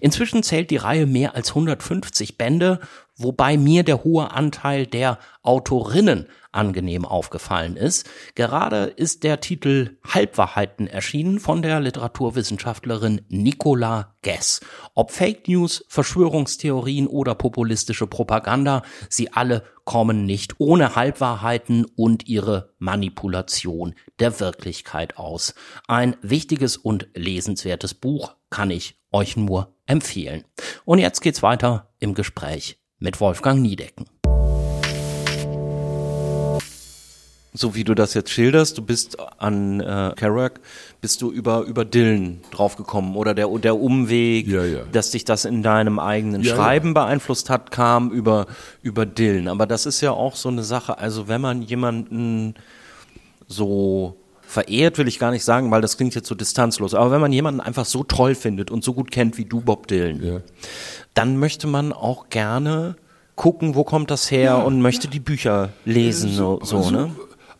[SPEAKER 3] Inzwischen zählt die Reihe mehr als 150 Bände, wobei mir der hohe Anteil der Autorinnen angenehm aufgefallen ist. Gerade ist der Titel Halbwahrheiten erschienen von der Literaturwissenschaftlerin Nicola Guess. Ob Fake News, Verschwörungstheorien oder populistische Propaganda, sie alle kommen nicht ohne Halbwahrheiten und ihre Manipulation der Wirklichkeit aus. Ein wichtiges und lesenswertes Buch kann ich euch nur empfehlen. Und jetzt geht's weiter im Gespräch mit Wolfgang Niedecken. So wie du das jetzt schilderst, du bist an äh, Kerouac, bist du über über Dylan draufgekommen oder der der Umweg,
[SPEAKER 1] Ja, ja.
[SPEAKER 3] dass dich das in deinem eigenen
[SPEAKER 1] Ja, ja.
[SPEAKER 3] Schreiben beeinflusst hat, kam über über Dylan. Aber das ist ja auch so eine Sache. Also wenn man jemanden so verehrt, will ich gar nicht sagen, weil das klingt jetzt so distanzlos. Aber wenn man jemanden einfach so toll findet und so gut kennt wie du Bob Dylan,
[SPEAKER 1] Ja.
[SPEAKER 3] dann möchte man auch gerne gucken, wo kommt das her und möchte die Bücher lesen, so, so, ne?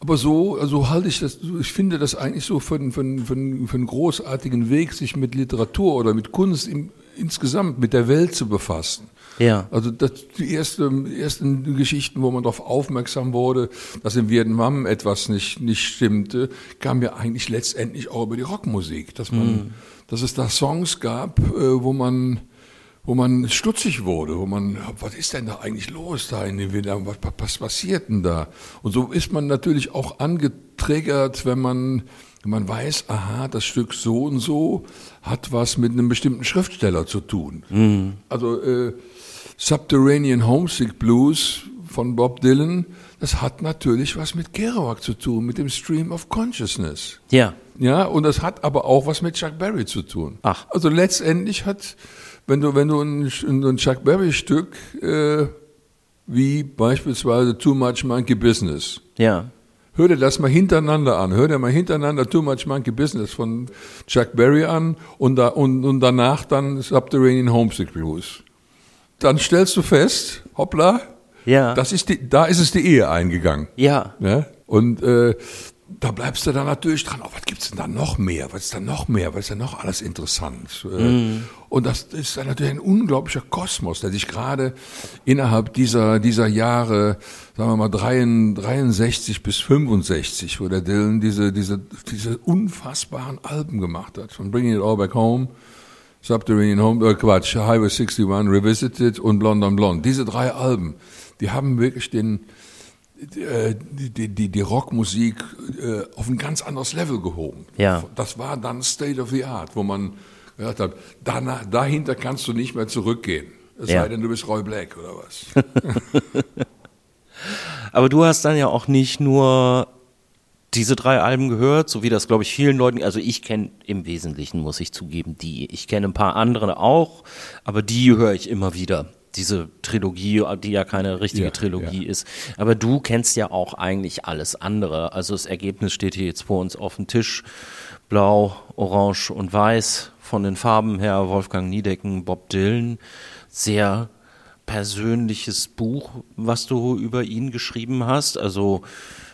[SPEAKER 1] Aber so, also halte ich das, ich finde das eigentlich so für, einen- für, für, für einen großartigen Weg, sich mit Literatur oder mit Kunst im, insgesamt mit der Welt zu befassen.
[SPEAKER 3] Ja.
[SPEAKER 1] Also das, die erste, ersten Geschichten, wo man darauf aufmerksam wurde, dass in Vietnam etwas nicht, nicht stimmte, kam ja eigentlich letztendlich auch über die Rockmusik. Dass man, dass es da Songs gab, äh, wo man, wo man stutzig wurde, wo man, was ist denn da eigentlich los da in den Vietnam? Was, was passiert denn da? Und so ist man natürlich auch angetriggert, wenn man, wenn man weiß, aha, das Stück so und so hat was mit einem bestimmten Schriftsteller zu tun. Also äh, Subterranean Homesick Blues von Bob Dylan, das hat natürlich was mit Kerouac zu tun, mit dem Stream of Consciousness.
[SPEAKER 3] Ja.
[SPEAKER 1] Ja, und das hat aber auch was mit Chuck Berry zu tun.
[SPEAKER 3] Ach.
[SPEAKER 1] Also letztendlich hat, wenn du, wenn du ein, ein Chuck Berry-Stück, äh, wie beispielsweise Too Much Monkey Business,
[SPEAKER 3] Ja.
[SPEAKER 1] Hör dir das mal hintereinander an. Hör dir mal hintereinander Too Much Monkey Business von Chuck Berry an und, da, und, und danach dann Subterranean Homesick Blues. Dann stellst du fest, hoppla,
[SPEAKER 3] Ja.
[SPEAKER 1] das ist die, da ist es die Ehe eingegangen.
[SPEAKER 3] ja.
[SPEAKER 1] Ne? Und äh, da bleibst du dann natürlich dran. Oh, was gibt's denn da noch mehr? Was ist da noch mehr? Was ist da noch alles interessant? Äh, Und das ist dann natürlich ein unglaublicher Kosmos, der sich gerade innerhalb dieser, dieser Jahre, sagen wir mal 63 bis 65, wo der Dylan diese, diese, diese unfassbaren Alben gemacht hat. Von Bringing It All Back Home, Subterranean Home, äh Quatsch, Highway 61, Revisited und Blonde on Blonde. Diese drei Alben, die haben wirklich den, äh, die, die, die, die Rockmusik äh, auf ein ganz anderes Level gehoben.
[SPEAKER 3] Ja.
[SPEAKER 1] Das war dann State of the Art, wo man gesagt hat, danach, dahinter kannst du nicht mehr zurückgehen. Es
[SPEAKER 3] Ja.
[SPEAKER 1] sei denn, du bist Roy Black oder was.
[SPEAKER 3] Aber du hast dann ja auch nicht nur diese drei Alben gehört, so wie das, glaube ich, vielen Leuten, also ich kenne im Wesentlichen, muss ich zugeben, die. Ich kenne ein paar andere auch, aber die höre ich immer wieder. Diese Trilogie, die ja keine richtige
[SPEAKER 1] Ja,
[SPEAKER 3] Trilogie
[SPEAKER 1] ja.
[SPEAKER 3] ist. Aber du kennst ja auch eigentlich alles andere. Also das Ergebnis steht hier jetzt vor uns auf dem Tisch. Blau, Orange und Weiß von den Farben her. Wolfgang Niedecken, Bob Dylan. Sehr persönliches Buch, was du über ihn geschrieben hast. Also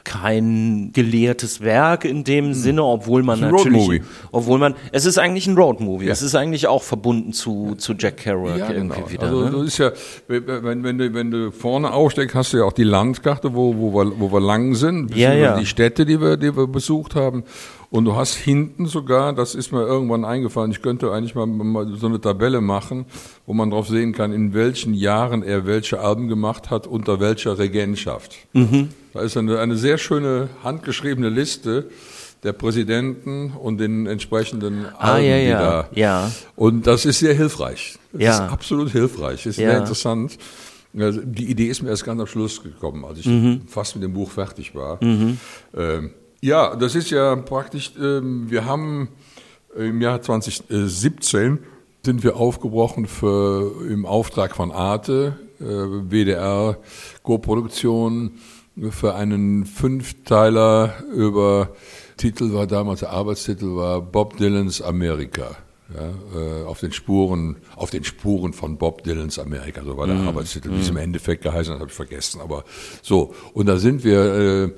[SPEAKER 3] kein gelehrtes Werk in dem Sinne, obwohl man
[SPEAKER 1] Hm.
[SPEAKER 3] natürlich,
[SPEAKER 1] Roadmovie.
[SPEAKER 3] obwohl man, es ist eigentlich ein Roadmovie.
[SPEAKER 1] Ja.
[SPEAKER 3] Es ist eigentlich auch verbunden zu, zu Jack Kerouac irgendwie wieder.
[SPEAKER 1] Also
[SPEAKER 3] ne?
[SPEAKER 1] das ist ja, wenn, wenn, du, wenn du vorne aufsteckst, hast du ja auch die Landkarte, wo, wo, wir, wo wir lang sind,
[SPEAKER 3] Ja, ja.
[SPEAKER 1] die Städte, die wir, die wir besucht haben. Und du hast hinten sogar, das ist mir irgendwann eingefallen, ich könnte eigentlich mal, mal so eine Tabelle machen, wo man drauf sehen kann, in welchen Jahren er welche Alben gemacht hat, unter welcher Regentschaft.
[SPEAKER 3] Mhm.
[SPEAKER 1] Da ist eine, eine sehr schöne handgeschriebene Liste der Präsidenten und den entsprechenden
[SPEAKER 3] Ah,
[SPEAKER 1] Alben,
[SPEAKER 3] ja,
[SPEAKER 1] die
[SPEAKER 3] ja.
[SPEAKER 1] da
[SPEAKER 3] Ja.
[SPEAKER 1] und das ist sehr hilfreich. Das
[SPEAKER 3] Ja.
[SPEAKER 1] ist absolut hilfreich. Das ist
[SPEAKER 3] Ja.
[SPEAKER 1] sehr interessant. Also die Idee ist mir erst ganz am Schluss gekommen, als ich
[SPEAKER 3] Mhm.
[SPEAKER 1] fast mit dem Buch fertig war. Ähm, ja, das ist ja praktisch, ähm, wir haben im Jahr 2017 sind wir aufgebrochen für, im Auftrag von Arte, äh, WDR, Co-Produktion, für einen Fünfteiler über, Titel war damals, der Arbeitstitel war Bob Dylans Amerika. Ja, äh, auf den Spuren, auf den Spuren von Bob Dylans Amerika, so war der Arbeitstitel. Wie es im Endeffekt geheißen hat, habe ich vergessen. Aber so, und da sind wir äh,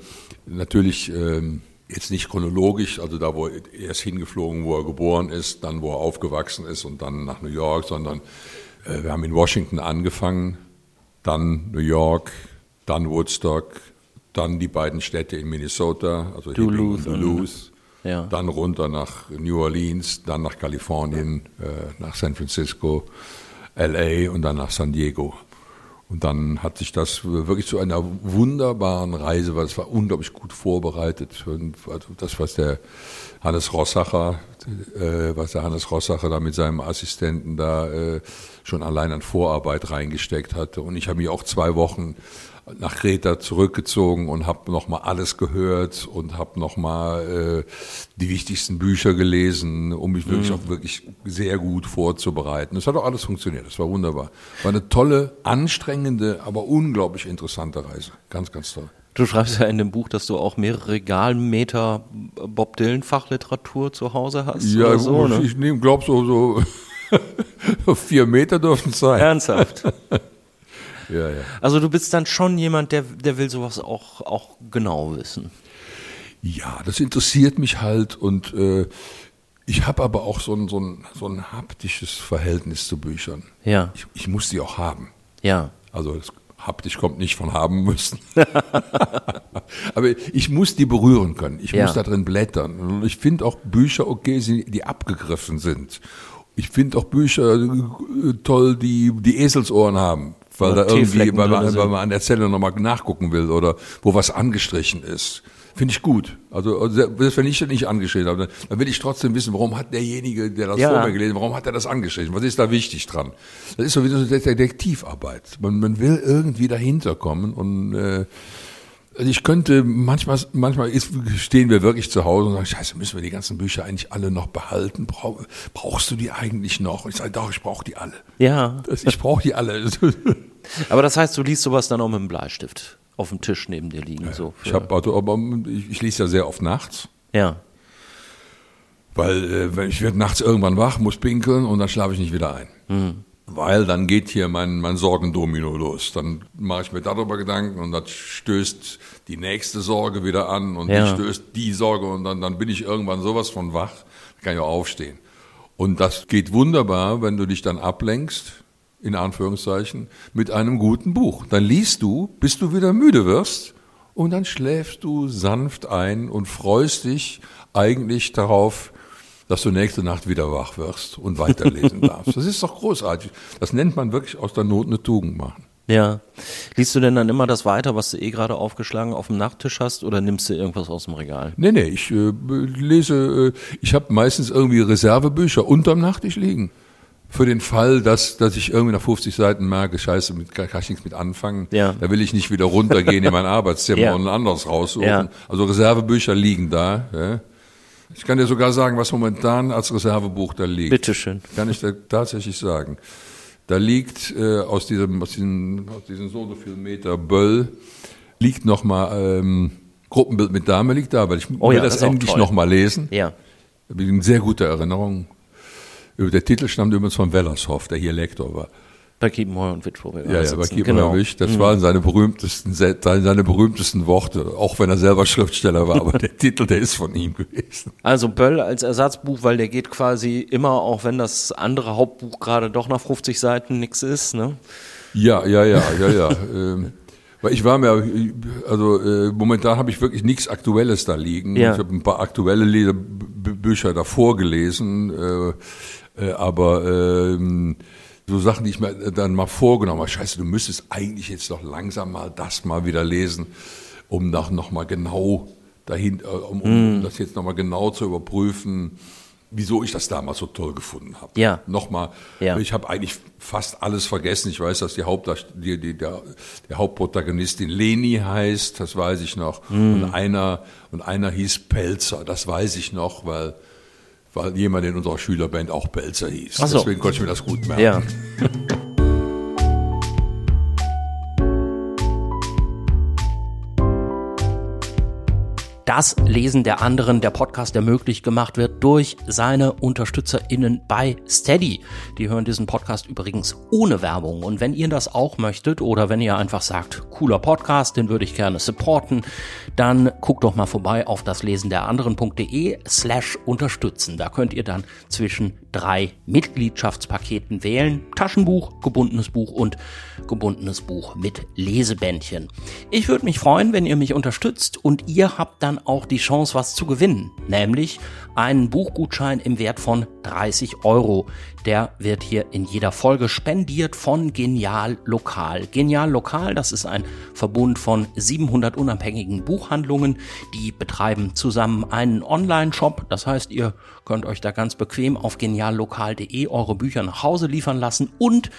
[SPEAKER 1] natürlich ähm, jetzt nicht chronologisch, also da, wo er erst hingeflogen, wo er geboren ist, dann wo er aufgewachsen ist und dann nach New York, sondern äh, wir haben in Washington angefangen, dann New York, dann Woodstock, dann die beiden Städte in Minnesota, also
[SPEAKER 3] Duluth
[SPEAKER 1] und Duluth,
[SPEAKER 3] Ja.
[SPEAKER 1] dann runter nach New Orleans, dann nach Kalifornien, äh, nach San Francisco, LA und dann nach San Diego. Und dann hat sich das wirklich zu einer wunderbaren Reise, weil es war unglaublich gut vorbereitet. Und also das, was der Hannes Rossacher, äh, was der Hannes Rossacher da mit seinem Assistenten da äh, schon allein an Vorarbeit reingesteckt hatte. Und ich habe mich auch zwei Wochen nach Kreta zurückgezogen und habe nochmal alles gehört und habe nochmal äh, die wichtigsten Bücher gelesen, um mich wirklich auch wirklich sehr gut vorzubereiten. Das hat auch alles funktioniert. Das war wunderbar. War eine tolle, anstrengende, aber unglaublich interessante Reise. Ganz, ganz toll.
[SPEAKER 3] Du schreibst ja in dem Buch, dass du auch mehrere Regalmeter Bob Dylan Fachliteratur zu Hause hast.
[SPEAKER 1] Ja,
[SPEAKER 3] so, ne?
[SPEAKER 1] ich glaube so, so vier Meter dürfen es sein.
[SPEAKER 3] Ernsthaft.
[SPEAKER 1] Ja, ja.
[SPEAKER 3] Also du bist dann schon jemand, der, der will sowas auch, auch genau wissen.
[SPEAKER 1] Ja, das interessiert mich halt und äh, ich habe aber auch so ein, so, ein, so ein haptisches Verhältnis zu Büchern.
[SPEAKER 3] Ja,
[SPEAKER 1] Ich, ich muss die auch haben.
[SPEAKER 3] ja.
[SPEAKER 1] Also das haptisch kommt nicht von haben müssen. aber ich muss die berühren können. Ich
[SPEAKER 3] Ja.
[SPEAKER 1] muss da drin blättern. Und ich finde auch Bücher okay, die abgegriffen sind. Ich finde auch Bücher äh, toll, die die Eselsohren haben. Weil da irgendwie, weil man, weil man an der Zelle nochmal nachgucken will oder wo was angestrichen ist. Finde ich gut. Also, also selbst wenn ich das nicht angeschrieben habe, dann will ich trotzdem wissen, warum hat derjenige, der das
[SPEAKER 3] Ja.
[SPEAKER 1] vor mir gelesen, warum hat er das angeschrieben? Was ist da wichtig dran? Das ist so wie so eine Detektivarbeit. Man, man will irgendwie dahinter kommen und äh, also ich könnte, manchmal, manchmal ist, stehen wir wirklich zu Hause und sagen, scheiße, müssen wir die ganzen Bücher eigentlich alle noch behalten? Brauch, brauchst du die eigentlich noch? Und ich sage, doch, ich brauche die alle.
[SPEAKER 3] Ja.
[SPEAKER 1] Das, ich brauche die alle.
[SPEAKER 3] Aber das heißt, du liest sowas dann auch mit einem Bleistift auf dem Tisch neben dir liegen. so
[SPEAKER 1] Ich,
[SPEAKER 3] für-
[SPEAKER 1] hab, also, aber ich, ich lese ja sehr oft nachts.
[SPEAKER 3] ja.
[SPEAKER 1] Weil äh, ich werde nachts irgendwann wach, muss pinkeln und dann schlafe ich nicht wieder ein.
[SPEAKER 3] Mhm.
[SPEAKER 1] Weil dann geht hier mein, mein Sorgendomino los. Dann mache ich mir darüber Gedanken und das stößt die nächste Sorge wieder an und
[SPEAKER 3] Ja.
[SPEAKER 1] die stößt die Sorge und dann, dann bin ich irgendwann sowas von wach, kann ich auch aufstehen. Und das geht wunderbar, wenn du dich dann ablenkst, in Anführungszeichen, mit einem guten Buch. Dann liest du, bis du wieder müde wirst und dann schläfst du sanft ein und freust dich eigentlich darauf, dass du nächste Nacht wieder wach wirst und weiterlesen darfst. Das ist doch großartig. Das nennt man wirklich aus der Not eine Tugend machen.
[SPEAKER 3] Ja. Liest du denn dann immer das weiter, was du eh gerade aufgeschlagen auf dem Nachttisch hast, oder nimmst du irgendwas aus dem Regal?
[SPEAKER 1] Nee, nee, ich äh, lese, äh, ich habe meistens irgendwie Reservebücher unterm Nachttisch liegen. Für den Fall, dass, dass ich irgendwie nach 50 Seiten merke, scheiße, mit, kann ich nichts mit anfangen.
[SPEAKER 3] Ja.
[SPEAKER 1] Da will ich nicht wieder runtergehen in mein Arbeitszimmer
[SPEAKER 3] Ja.
[SPEAKER 1] und ein anderes raussuchen.
[SPEAKER 3] Ja.
[SPEAKER 1] Also Reservebücher liegen da. Ja. Ich kann dir sogar sagen, was momentan als Reservebuch da liegt.
[SPEAKER 3] Bitteschön.
[SPEAKER 1] Kann ich dir tatsächlich sagen. Da liegt äh, aus diesem, aus diesen, aus diesen so und so viel Meter Böll, liegt nochmal, ähm, Gruppenbild mit Dame liegt da, weil ich
[SPEAKER 3] Oh
[SPEAKER 1] will
[SPEAKER 3] ja,
[SPEAKER 1] das,
[SPEAKER 3] das auch
[SPEAKER 1] endlich nochmal lesen.
[SPEAKER 3] Ja.
[SPEAKER 1] Da habe ich eine sehr gute Erinnerung. Der Titel stammt übrigens von Wellershoff, der hier Lektor war.
[SPEAKER 3] Bei Kiepenheuer und Witsch, wo wir
[SPEAKER 1] Ja, ja, bei. Kiepenheuer
[SPEAKER 3] genau.
[SPEAKER 1] Wisch. Das waren seine berühmtesten, Se- seine berühmtesten Worte, auch wenn er selber Schriftsteller war, aber der Titel, der ist von ihm gewesen.
[SPEAKER 3] Also Böll als Ersatzbuch, weil der geht quasi immer, auch wenn das andere Hauptbuch gerade doch nach 50 Seiten nix ist, ne?
[SPEAKER 1] Ja, ja, ja, ja, ja. ähm, weil ich war mir, also äh, momentan habe ich wirklich nichts Aktuelles da liegen.
[SPEAKER 3] Ja.
[SPEAKER 1] Ich habe ein paar aktuelle Lese- B- Bücher davor gelesen, äh, äh, aber ähm, so Sachen, die ich mir dann mal vorgenommen habe. Scheiße, du müsstest eigentlich jetzt doch langsam mal das mal wieder lesen, um nach noch mal genau dahin, äh, um, um
[SPEAKER 3] Mhm.
[SPEAKER 1] das jetzt noch mal genau zu überprüfen, wieso ich das damals so toll gefunden habe.
[SPEAKER 3] Ja.
[SPEAKER 1] Nochmal,
[SPEAKER 3] Ja.
[SPEAKER 1] ich habe eigentlich fast alles vergessen. Ich weiß, dass die, Hauptdarst- die, die der, der Hauptprotagonistin Leni heißt, das weiß ich noch.
[SPEAKER 3] Mhm.
[SPEAKER 1] Und einer und einer hieß Pelzer, das weiß ich noch, weil weil jemand in unserer Schülerband auch Pelzer hieß.
[SPEAKER 3] So.
[SPEAKER 1] Deswegen konnte ich mir das gut merken.
[SPEAKER 3] Ja. Das Lesen der anderen, der Podcast, der möglich gemacht wird durch seine UnterstützerInnen bei Steady. Die hören diesen Podcast übrigens ohne Werbung. Und wenn ihr das auch möchtet oder wenn ihr einfach sagt, cooler Podcast, den würde ich gerne supporten, dann guckt doch mal vorbei auf das Lesen der anderen.de slash unterstützen. Da könnt ihr dann zwischen drei Mitgliedschaftspaketen wählen. Taschenbuch, gebundenes Buch und gebundenes Buch mit Lesebändchen. Ich würde mich freuen, wenn ihr mich unterstützt und ihr habt dann auch die Chance, was zu gewinnen. Nämlich einen Buchgutschein im Wert von 30 Euro. Der wird hier in jeder Folge spendiert von Genial Lokal. Genial Lokal, das ist ein Verbund von 700 unabhängigen Buchhandlungen. Die betreiben zusammen einen Online-Shop. Das heißt, ihr könnt euch da ganz bequem auf geniallokal.de eure Bücher nach Hause liefern lassen und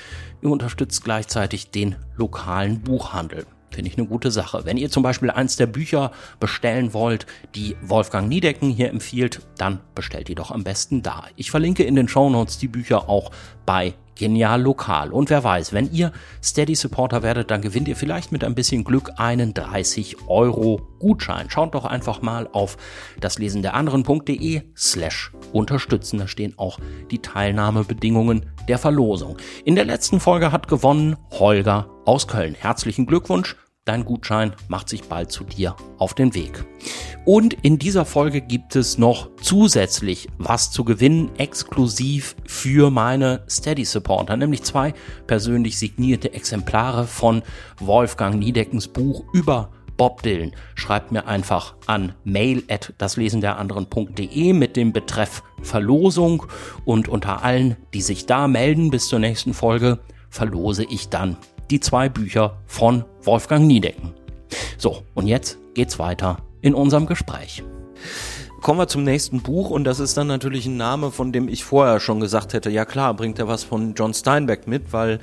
[SPEAKER 3] ihr unterstützt gleichzeitig den lokalen Buchhandel. Finde ich eine gute Sache. Wenn ihr zum Beispiel eins der Bücher bestellen wollt, die Wolfgang Niedecken hier empfiehlt, dann bestellt die doch am besten da. Ich verlinke in den Shownotes die Bücher auch bei Genial Lokal. Und wer weiß, wenn ihr Steady Supporter werdet, dann gewinnt ihr vielleicht mit ein bisschen Glück einen 30 Euro Gutschein. Schaut doch einfach mal auf daslesen der anderen.de slash unterstützen. Da stehen auch die Teilnahmebedingungen der Verlosung. In der letzten Folge hat gewonnen Holger aus Köln. Herzlichen Glückwunsch. Dein Gutschein macht sich bald zu dir auf den Weg. Und in dieser Folge gibt es noch zusätzlich was zu gewinnen, exklusiv für meine Steady Supporter, nämlich zwei persönlich signierte Exemplare von Wolfgang Niedeckens Buch über Bob Dylan. Schreibt mir einfach an mail at daslesenderanderen.de mit dem Betreff Verlosung und unter allen, die sich da melden bis zur nächsten Folge, verlose ich dann die zwei Bücher von Wolfgang Niedecken. So, und jetzt geht's weiter in unserem Gespräch. Kommen wir zum nächsten Buch und das ist dann natürlich ein Name, von dem ich vorher schon gesagt hätte, ja klar, bringt er was von John Steinbeck mit, weil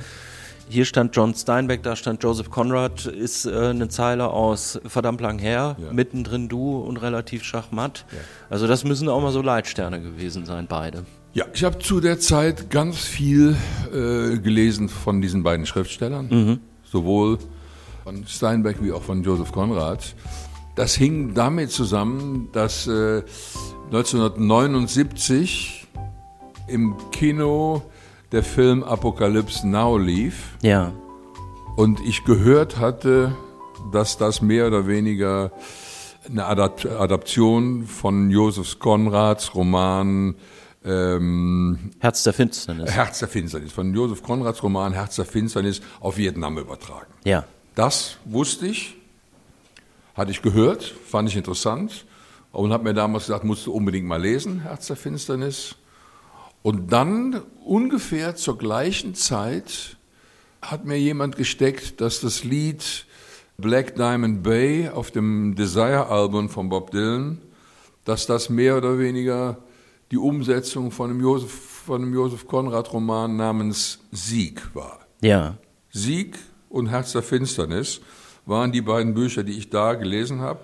[SPEAKER 3] hier stand John Steinbeck, da stand Joseph Conrad, ist äh, eine Zeile aus verdammt lang her, ja. mittendrin du und relativ schachmatt. Ja. Also das müssen auch mal so Leitsterne gewesen sein, beide.
[SPEAKER 1] Ja, ich habe zu der Zeit ganz viel äh, gelesen von diesen beiden Schriftstellern, mhm. sowohl von Steinbeck wie auch von Joseph Conrad. Das hing damit zusammen, dass äh, 1979 im Kino der Film Apocalypse Now lief.
[SPEAKER 3] Ja.
[SPEAKER 1] Und ich gehört hatte, dass das mehr oder weniger eine Adaption von Josef Konrads Roman
[SPEAKER 3] ähm, Herz der Finsternis.
[SPEAKER 1] Herz der Finsternis, von Josef Konrads Roman Herz der Finsternis auf Vietnam übertragen.
[SPEAKER 3] Ja.
[SPEAKER 1] Das wusste ich, hatte ich gehört, fand ich interessant und habe mir damals gesagt, musst du unbedingt mal lesen, Herz der Finsternis. Und dann ungefähr zur gleichen Zeit hat mir jemand gesteckt, dass das Lied Black Diamond Bay auf dem Desire-Album von Bob Dylan, dass das mehr oder weniger die Umsetzung von einem Josef, von einem Josef Konrad-Roman namens Sieg war.
[SPEAKER 3] Ja.
[SPEAKER 1] Sieg und Herz der Finsternis waren die beiden Bücher, die ich da gelesen habe.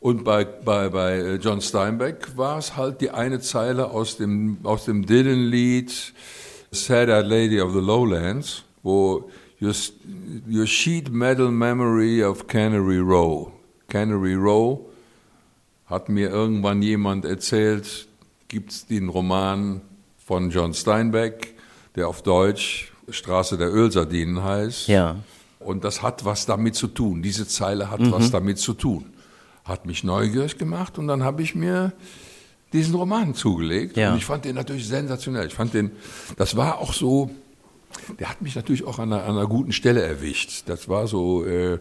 [SPEAKER 1] Und bei, bei, bei äh, John Steinbeck war es halt die eine Zeile aus dem, aus dem Dylan-Lied Sad-Eyed Lady of the Lowlands, wo your, your sheet metal memory of Canary Row. Canary Row hat mir irgendwann jemand erzählt, gibt es den Roman von John Steinbeck, der auf Deutsch Straße der Ölsardinen heißt.
[SPEAKER 3] Ja.
[SPEAKER 1] Und das hat was damit zu tun. Diese Zeile hat mhm. was damit zu tun hat mich neugierig gemacht und dann habe ich mir diesen Roman zugelegt. Ja. Und ich fand den natürlich sensationell. Ich fand den, das war auch so, der hat mich natürlich auch an einer, an einer guten Stelle erwischt. Das war so äh,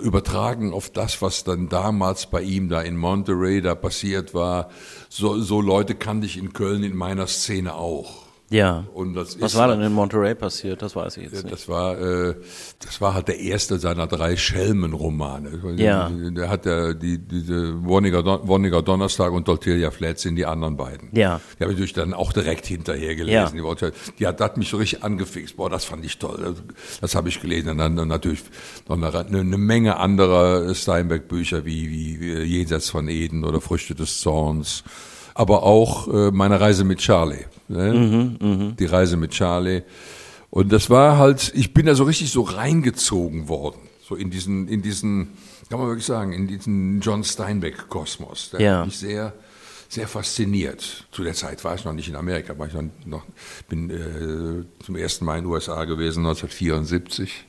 [SPEAKER 1] übertragen auf das, was dann damals bei ihm da in Monterey da passiert war. So, so Leute kannte ich in Köln in meiner Szene auch.
[SPEAKER 3] Ja. Und das Was war denn in Monterey passiert? Das weiß ich jetzt nicht.
[SPEAKER 1] Das war, äh, das war halt der erste seiner drei Schelmenromane.
[SPEAKER 3] Ja.
[SPEAKER 1] Der hat ja die, diese Wonniger, Wonniger Donnerstag und Tortilla Flats sind die anderen beiden.
[SPEAKER 3] Ja.
[SPEAKER 1] Die habe ich natürlich dann auch direkt hinterher gelesen. Ja. Die, die hat, hat mich so richtig angefixt. Boah, das fand ich toll. Das, das habe ich gelesen. Und dann natürlich noch eine, eine Menge anderer Steinbeck-Bücher wie, wie, wie Jenseits von Eden oder Früchte des Zorns aber auch äh, meine Reise mit Charlie. Ne? Mhm, mh. Die Reise mit Charlie. Und das war halt, ich bin da so richtig so reingezogen worden. So in diesen, in diesen, kann man wirklich sagen, in diesen John Steinbeck-Kosmos. Der
[SPEAKER 3] ja.
[SPEAKER 1] hat mich sehr, sehr fasziniert. Zu der Zeit war ich noch nicht in Amerika, war ich noch, noch bin äh, zum ersten Mal in den USA gewesen, 1974.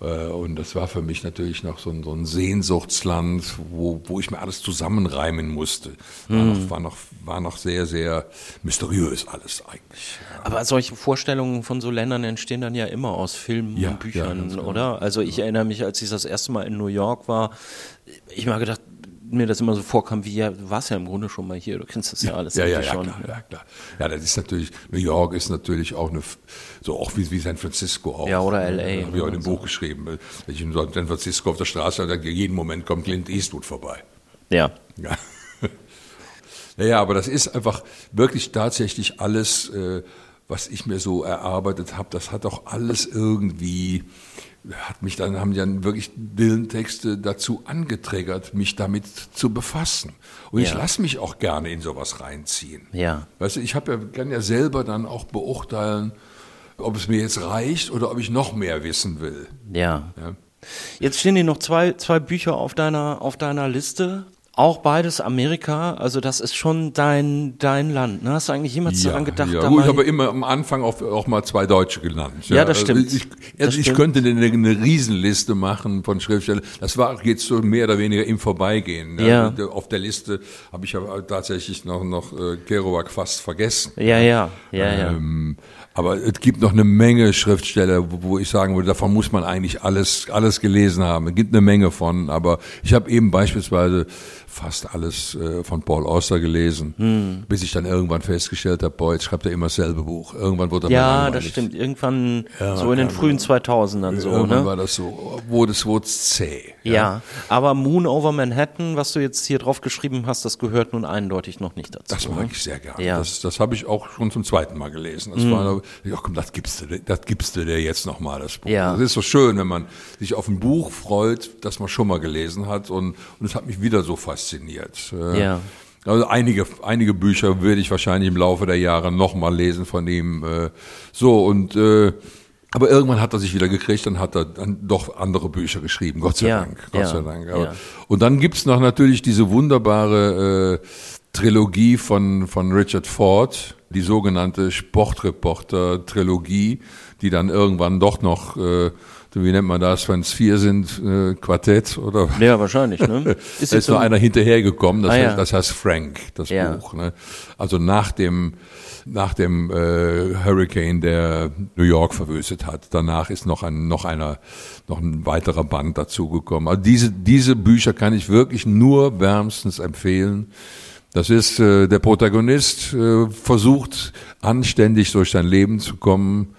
[SPEAKER 1] Äh, und das war für mich natürlich noch so ein, so ein Sehnsuchtsland, wo, wo ich mir alles zusammenreimen musste. War, mhm. noch, war, noch, war noch sehr, sehr mysteriös alles eigentlich.
[SPEAKER 3] Ja. Aber solche Vorstellungen von so Ländern entstehen dann ja immer aus Filmen ja, und Büchern, ja, oder? Also ich erinnere mich, als ich das erste Mal in New York war, ich mal gedacht, mir das immer so vorkam, wie ja, du warst ja im Grunde schon mal hier, du kennst das ja alles
[SPEAKER 1] ja, ja, ja, schon. Klar, ja, klar. Ja, das ist natürlich, New York ist natürlich auch eine, so auch wie, wie San Francisco auch.
[SPEAKER 3] Ja, oder L.A.
[SPEAKER 1] Habe ich auch in dem Buch geschrieben. Wenn ich in San Francisco auf der Straße, da jeden Moment kommt Clint Eastwood vorbei.
[SPEAKER 3] Ja.
[SPEAKER 1] Ja. Naja, aber das ist einfach wirklich tatsächlich alles, äh, was ich mir so erarbeitet habe, das hat auch alles irgendwie hat mich dann, haben dann wirklich Bildentexte dazu angetriggert, mich damit zu befassen. Und ja. ich lasse mich auch gerne in sowas reinziehen.
[SPEAKER 3] Ja.
[SPEAKER 1] Weißt du, ich habe ja, kann ja selber dann auch beurteilen, ob es mir jetzt reicht oder ob ich noch mehr wissen will.
[SPEAKER 3] Ja. ja. Jetzt stehen hier noch zwei, zwei Bücher auf deiner, auf deiner Liste. Auch beides Amerika, also das ist schon dein, dein Land. Ne? Hast du eigentlich jemals ja, daran gedacht?
[SPEAKER 1] Ja, gut, ich habe immer am Anfang auch, auch mal zwei Deutsche genannt.
[SPEAKER 3] Ja, ja das stimmt.
[SPEAKER 1] Also ich,
[SPEAKER 3] also
[SPEAKER 1] das ich stimmt. könnte eine, eine Riesenliste machen von Schriftstellern. Das war jetzt so mehr oder weniger im Vorbeigehen. Ne?
[SPEAKER 3] Ja.
[SPEAKER 1] Auf der Liste habe ich aber tatsächlich noch, noch äh, Kerouac fast vergessen.
[SPEAKER 3] Ja, ja, ja,
[SPEAKER 1] ähm, ja. Aber es gibt noch eine Menge Schriftsteller, wo ich sagen würde, davon muss man eigentlich alles, alles gelesen haben. Es gibt eine Menge von, aber ich habe eben beispielsweise fast alles äh, von Paul Auster gelesen, hm. bis ich dann irgendwann festgestellt habe, boah, jetzt schreibt er immer dasselbe Buch. Irgendwann wurde er
[SPEAKER 3] Ja, das stimmt. Irgendwann ja, so in den frühen 2000ern so,
[SPEAKER 1] irgendwann
[SPEAKER 3] ne?
[SPEAKER 1] war das so, wurde es wurde zäh.
[SPEAKER 3] Ja. ja, aber Moon over Manhattan, was du jetzt hier drauf geschrieben hast, das gehört nun eindeutig noch nicht dazu.
[SPEAKER 1] Das mag ne? ich sehr gerne. Ja. Das, das habe ich auch schon zum zweiten Mal gelesen. Das hm. war, ja komm, das gibst du, das gibst du dir jetzt nochmal, das Buch. Ja. Das ist so schön, wenn man sich auf ein Buch freut, das man schon mal gelesen hat und, und es hat mich wieder so fasziniert.
[SPEAKER 3] Äh, ja.
[SPEAKER 1] Also einige, einige Bücher werde ich wahrscheinlich im Laufe der Jahre nochmal lesen von ihm. Äh, so und äh, aber irgendwann hat er sich wieder gekriegt, dann hat er dann doch andere Bücher geschrieben, Gott sei
[SPEAKER 3] ja,
[SPEAKER 1] Dank. Gott
[SPEAKER 3] ja,
[SPEAKER 1] sei Dank. Aber, ja. Und dann gibt's noch natürlich diese wunderbare äh, Trilogie von, von Richard Ford, die sogenannte Sportreporter-Trilogie, die dann irgendwann doch noch äh, wie nennt man das, wenn es vier sind, äh, Quartett oder?
[SPEAKER 3] Ja, wahrscheinlich. Ne?
[SPEAKER 1] Ist da ist so nur einer hinterhergekommen, das, ah, heißt, ja. das heißt Frank, das ja. Buch. Ne? Also nach dem nach dem äh, Hurricane, der New York verwüstet hat. Danach ist noch ein noch einer noch ein weiterer Band dazugekommen. Also diese diese Bücher kann ich wirklich nur wärmstens empfehlen. Das ist äh, der Protagonist äh, versucht anständig durch sein Leben zu kommen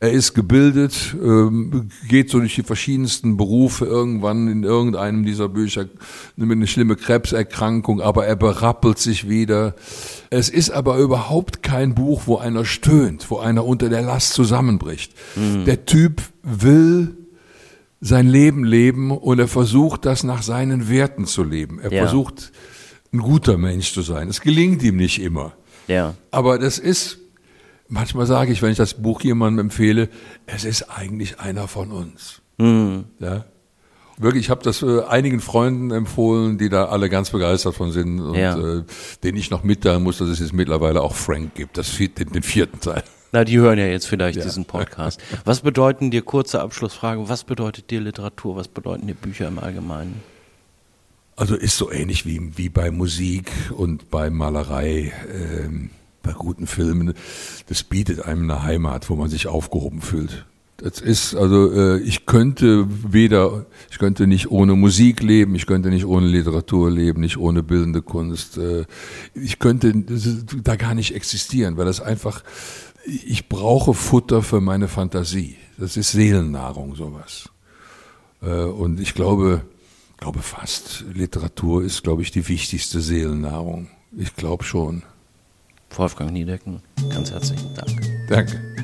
[SPEAKER 1] er ist gebildet, ähm, geht so durch die verschiedensten Berufe irgendwann in irgendeinem dieser Bücher mit eine schlimme Krebserkrankung, aber er berappelt sich wieder. Es ist aber überhaupt kein Buch, wo einer stöhnt, wo einer unter der Last zusammenbricht. Mhm. Der Typ will sein Leben leben und er versucht, das nach seinen Werten zu leben. Er ja. versucht, ein guter Mensch zu sein. Es gelingt ihm nicht immer.
[SPEAKER 3] Ja.
[SPEAKER 1] Aber das ist manchmal sage ich, wenn ich das Buch jemandem empfehle, es ist eigentlich einer von uns. Mhm. Ja? Wirklich, ich habe das äh, einigen Freunden empfohlen, die da alle ganz begeistert von sind und ja. äh, denen ich noch mitteilen muss, dass es jetzt mittlerweile auch Frank gibt, das den, den vierten Teil.
[SPEAKER 3] Na, die hören ja jetzt vielleicht ja. diesen Podcast. Was bedeuten dir, kurze Abschlussfrage, was bedeutet dir Literatur, was bedeuten dir Bücher im Allgemeinen?
[SPEAKER 1] Also ist so ähnlich wie, wie bei Musik und bei Malerei. Ähm, bei guten Filmen, das bietet einem eine Heimat, wo man sich aufgehoben fühlt. Das ist, also äh, ich könnte weder, ich könnte nicht ohne Musik leben, ich könnte nicht ohne Literatur leben, nicht ohne bildende Kunst. Äh, ich könnte da gar nicht existieren, weil das einfach, ich brauche Futter für meine Fantasie. Das ist Seelennahrung, sowas. Äh, und ich glaube, glaube fast, Literatur ist, glaube ich, die wichtigste Seelennahrung. Ich glaube schon.
[SPEAKER 3] Wolfgang Niedecken, ganz herzlichen Dank.
[SPEAKER 1] Danke.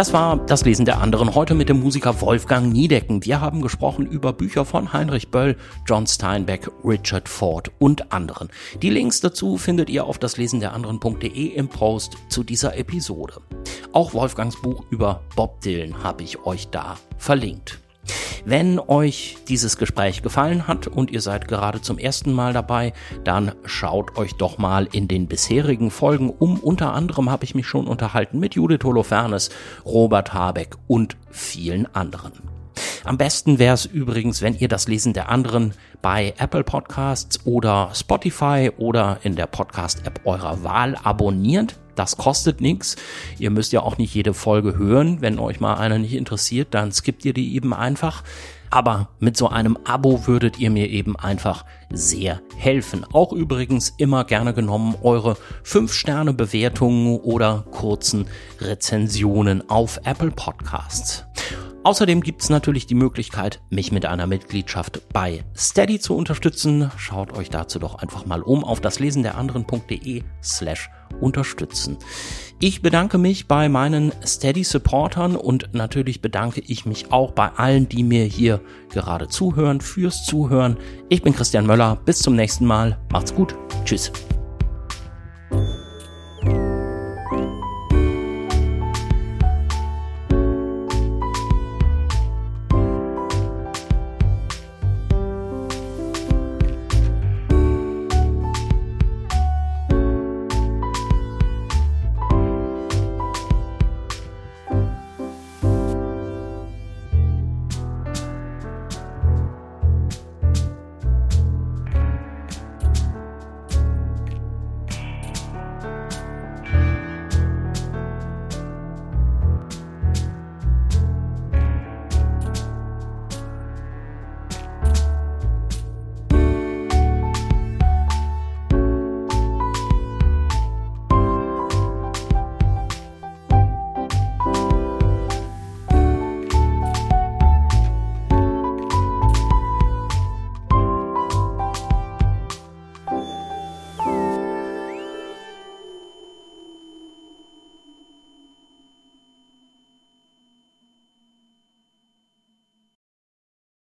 [SPEAKER 3] Das war das Lesen der anderen heute mit dem Musiker Wolfgang Niedecken. Wir haben gesprochen über Bücher von Heinrich Böll, John Steinbeck, Richard Ford und anderen. Die Links dazu findet ihr auf daslesenderanderen.de im Post zu dieser Episode. Auch Wolfgangs Buch über Bob Dylan habe ich euch da verlinkt. Wenn euch dieses Gespräch gefallen hat und ihr seid gerade zum ersten Mal dabei, dann schaut euch doch mal in den bisherigen Folgen um. Unter anderem habe ich mich schon unterhalten mit Judith Holofernes, Robert Habeck und vielen anderen. Am besten wäre es übrigens, wenn ihr das Lesen der anderen bei Apple Podcasts oder Spotify oder in der Podcast-App eurer Wahl abonniert. Das kostet nichts. Ihr müsst ja auch nicht jede Folge hören. Wenn euch mal eine nicht interessiert, dann skippt ihr die eben einfach. Aber mit so einem Abo würdet ihr mir eben einfach sehr helfen. Auch übrigens immer gerne genommen eure 5-Sterne-Bewertungen oder kurzen Rezensionen auf Apple Podcasts. Außerdem gibt es natürlich die Möglichkeit, mich mit einer Mitgliedschaft bei Steady zu unterstützen. Schaut euch dazu doch einfach mal um auf das Lesen der anderen.de slash unterstützen. Ich bedanke mich bei meinen Steady Supportern und natürlich bedanke ich mich auch bei allen, die mir hier gerade zuhören, fürs Zuhören. Ich bin Christian Möller. Bis zum nächsten Mal. Macht's gut. Tschüss.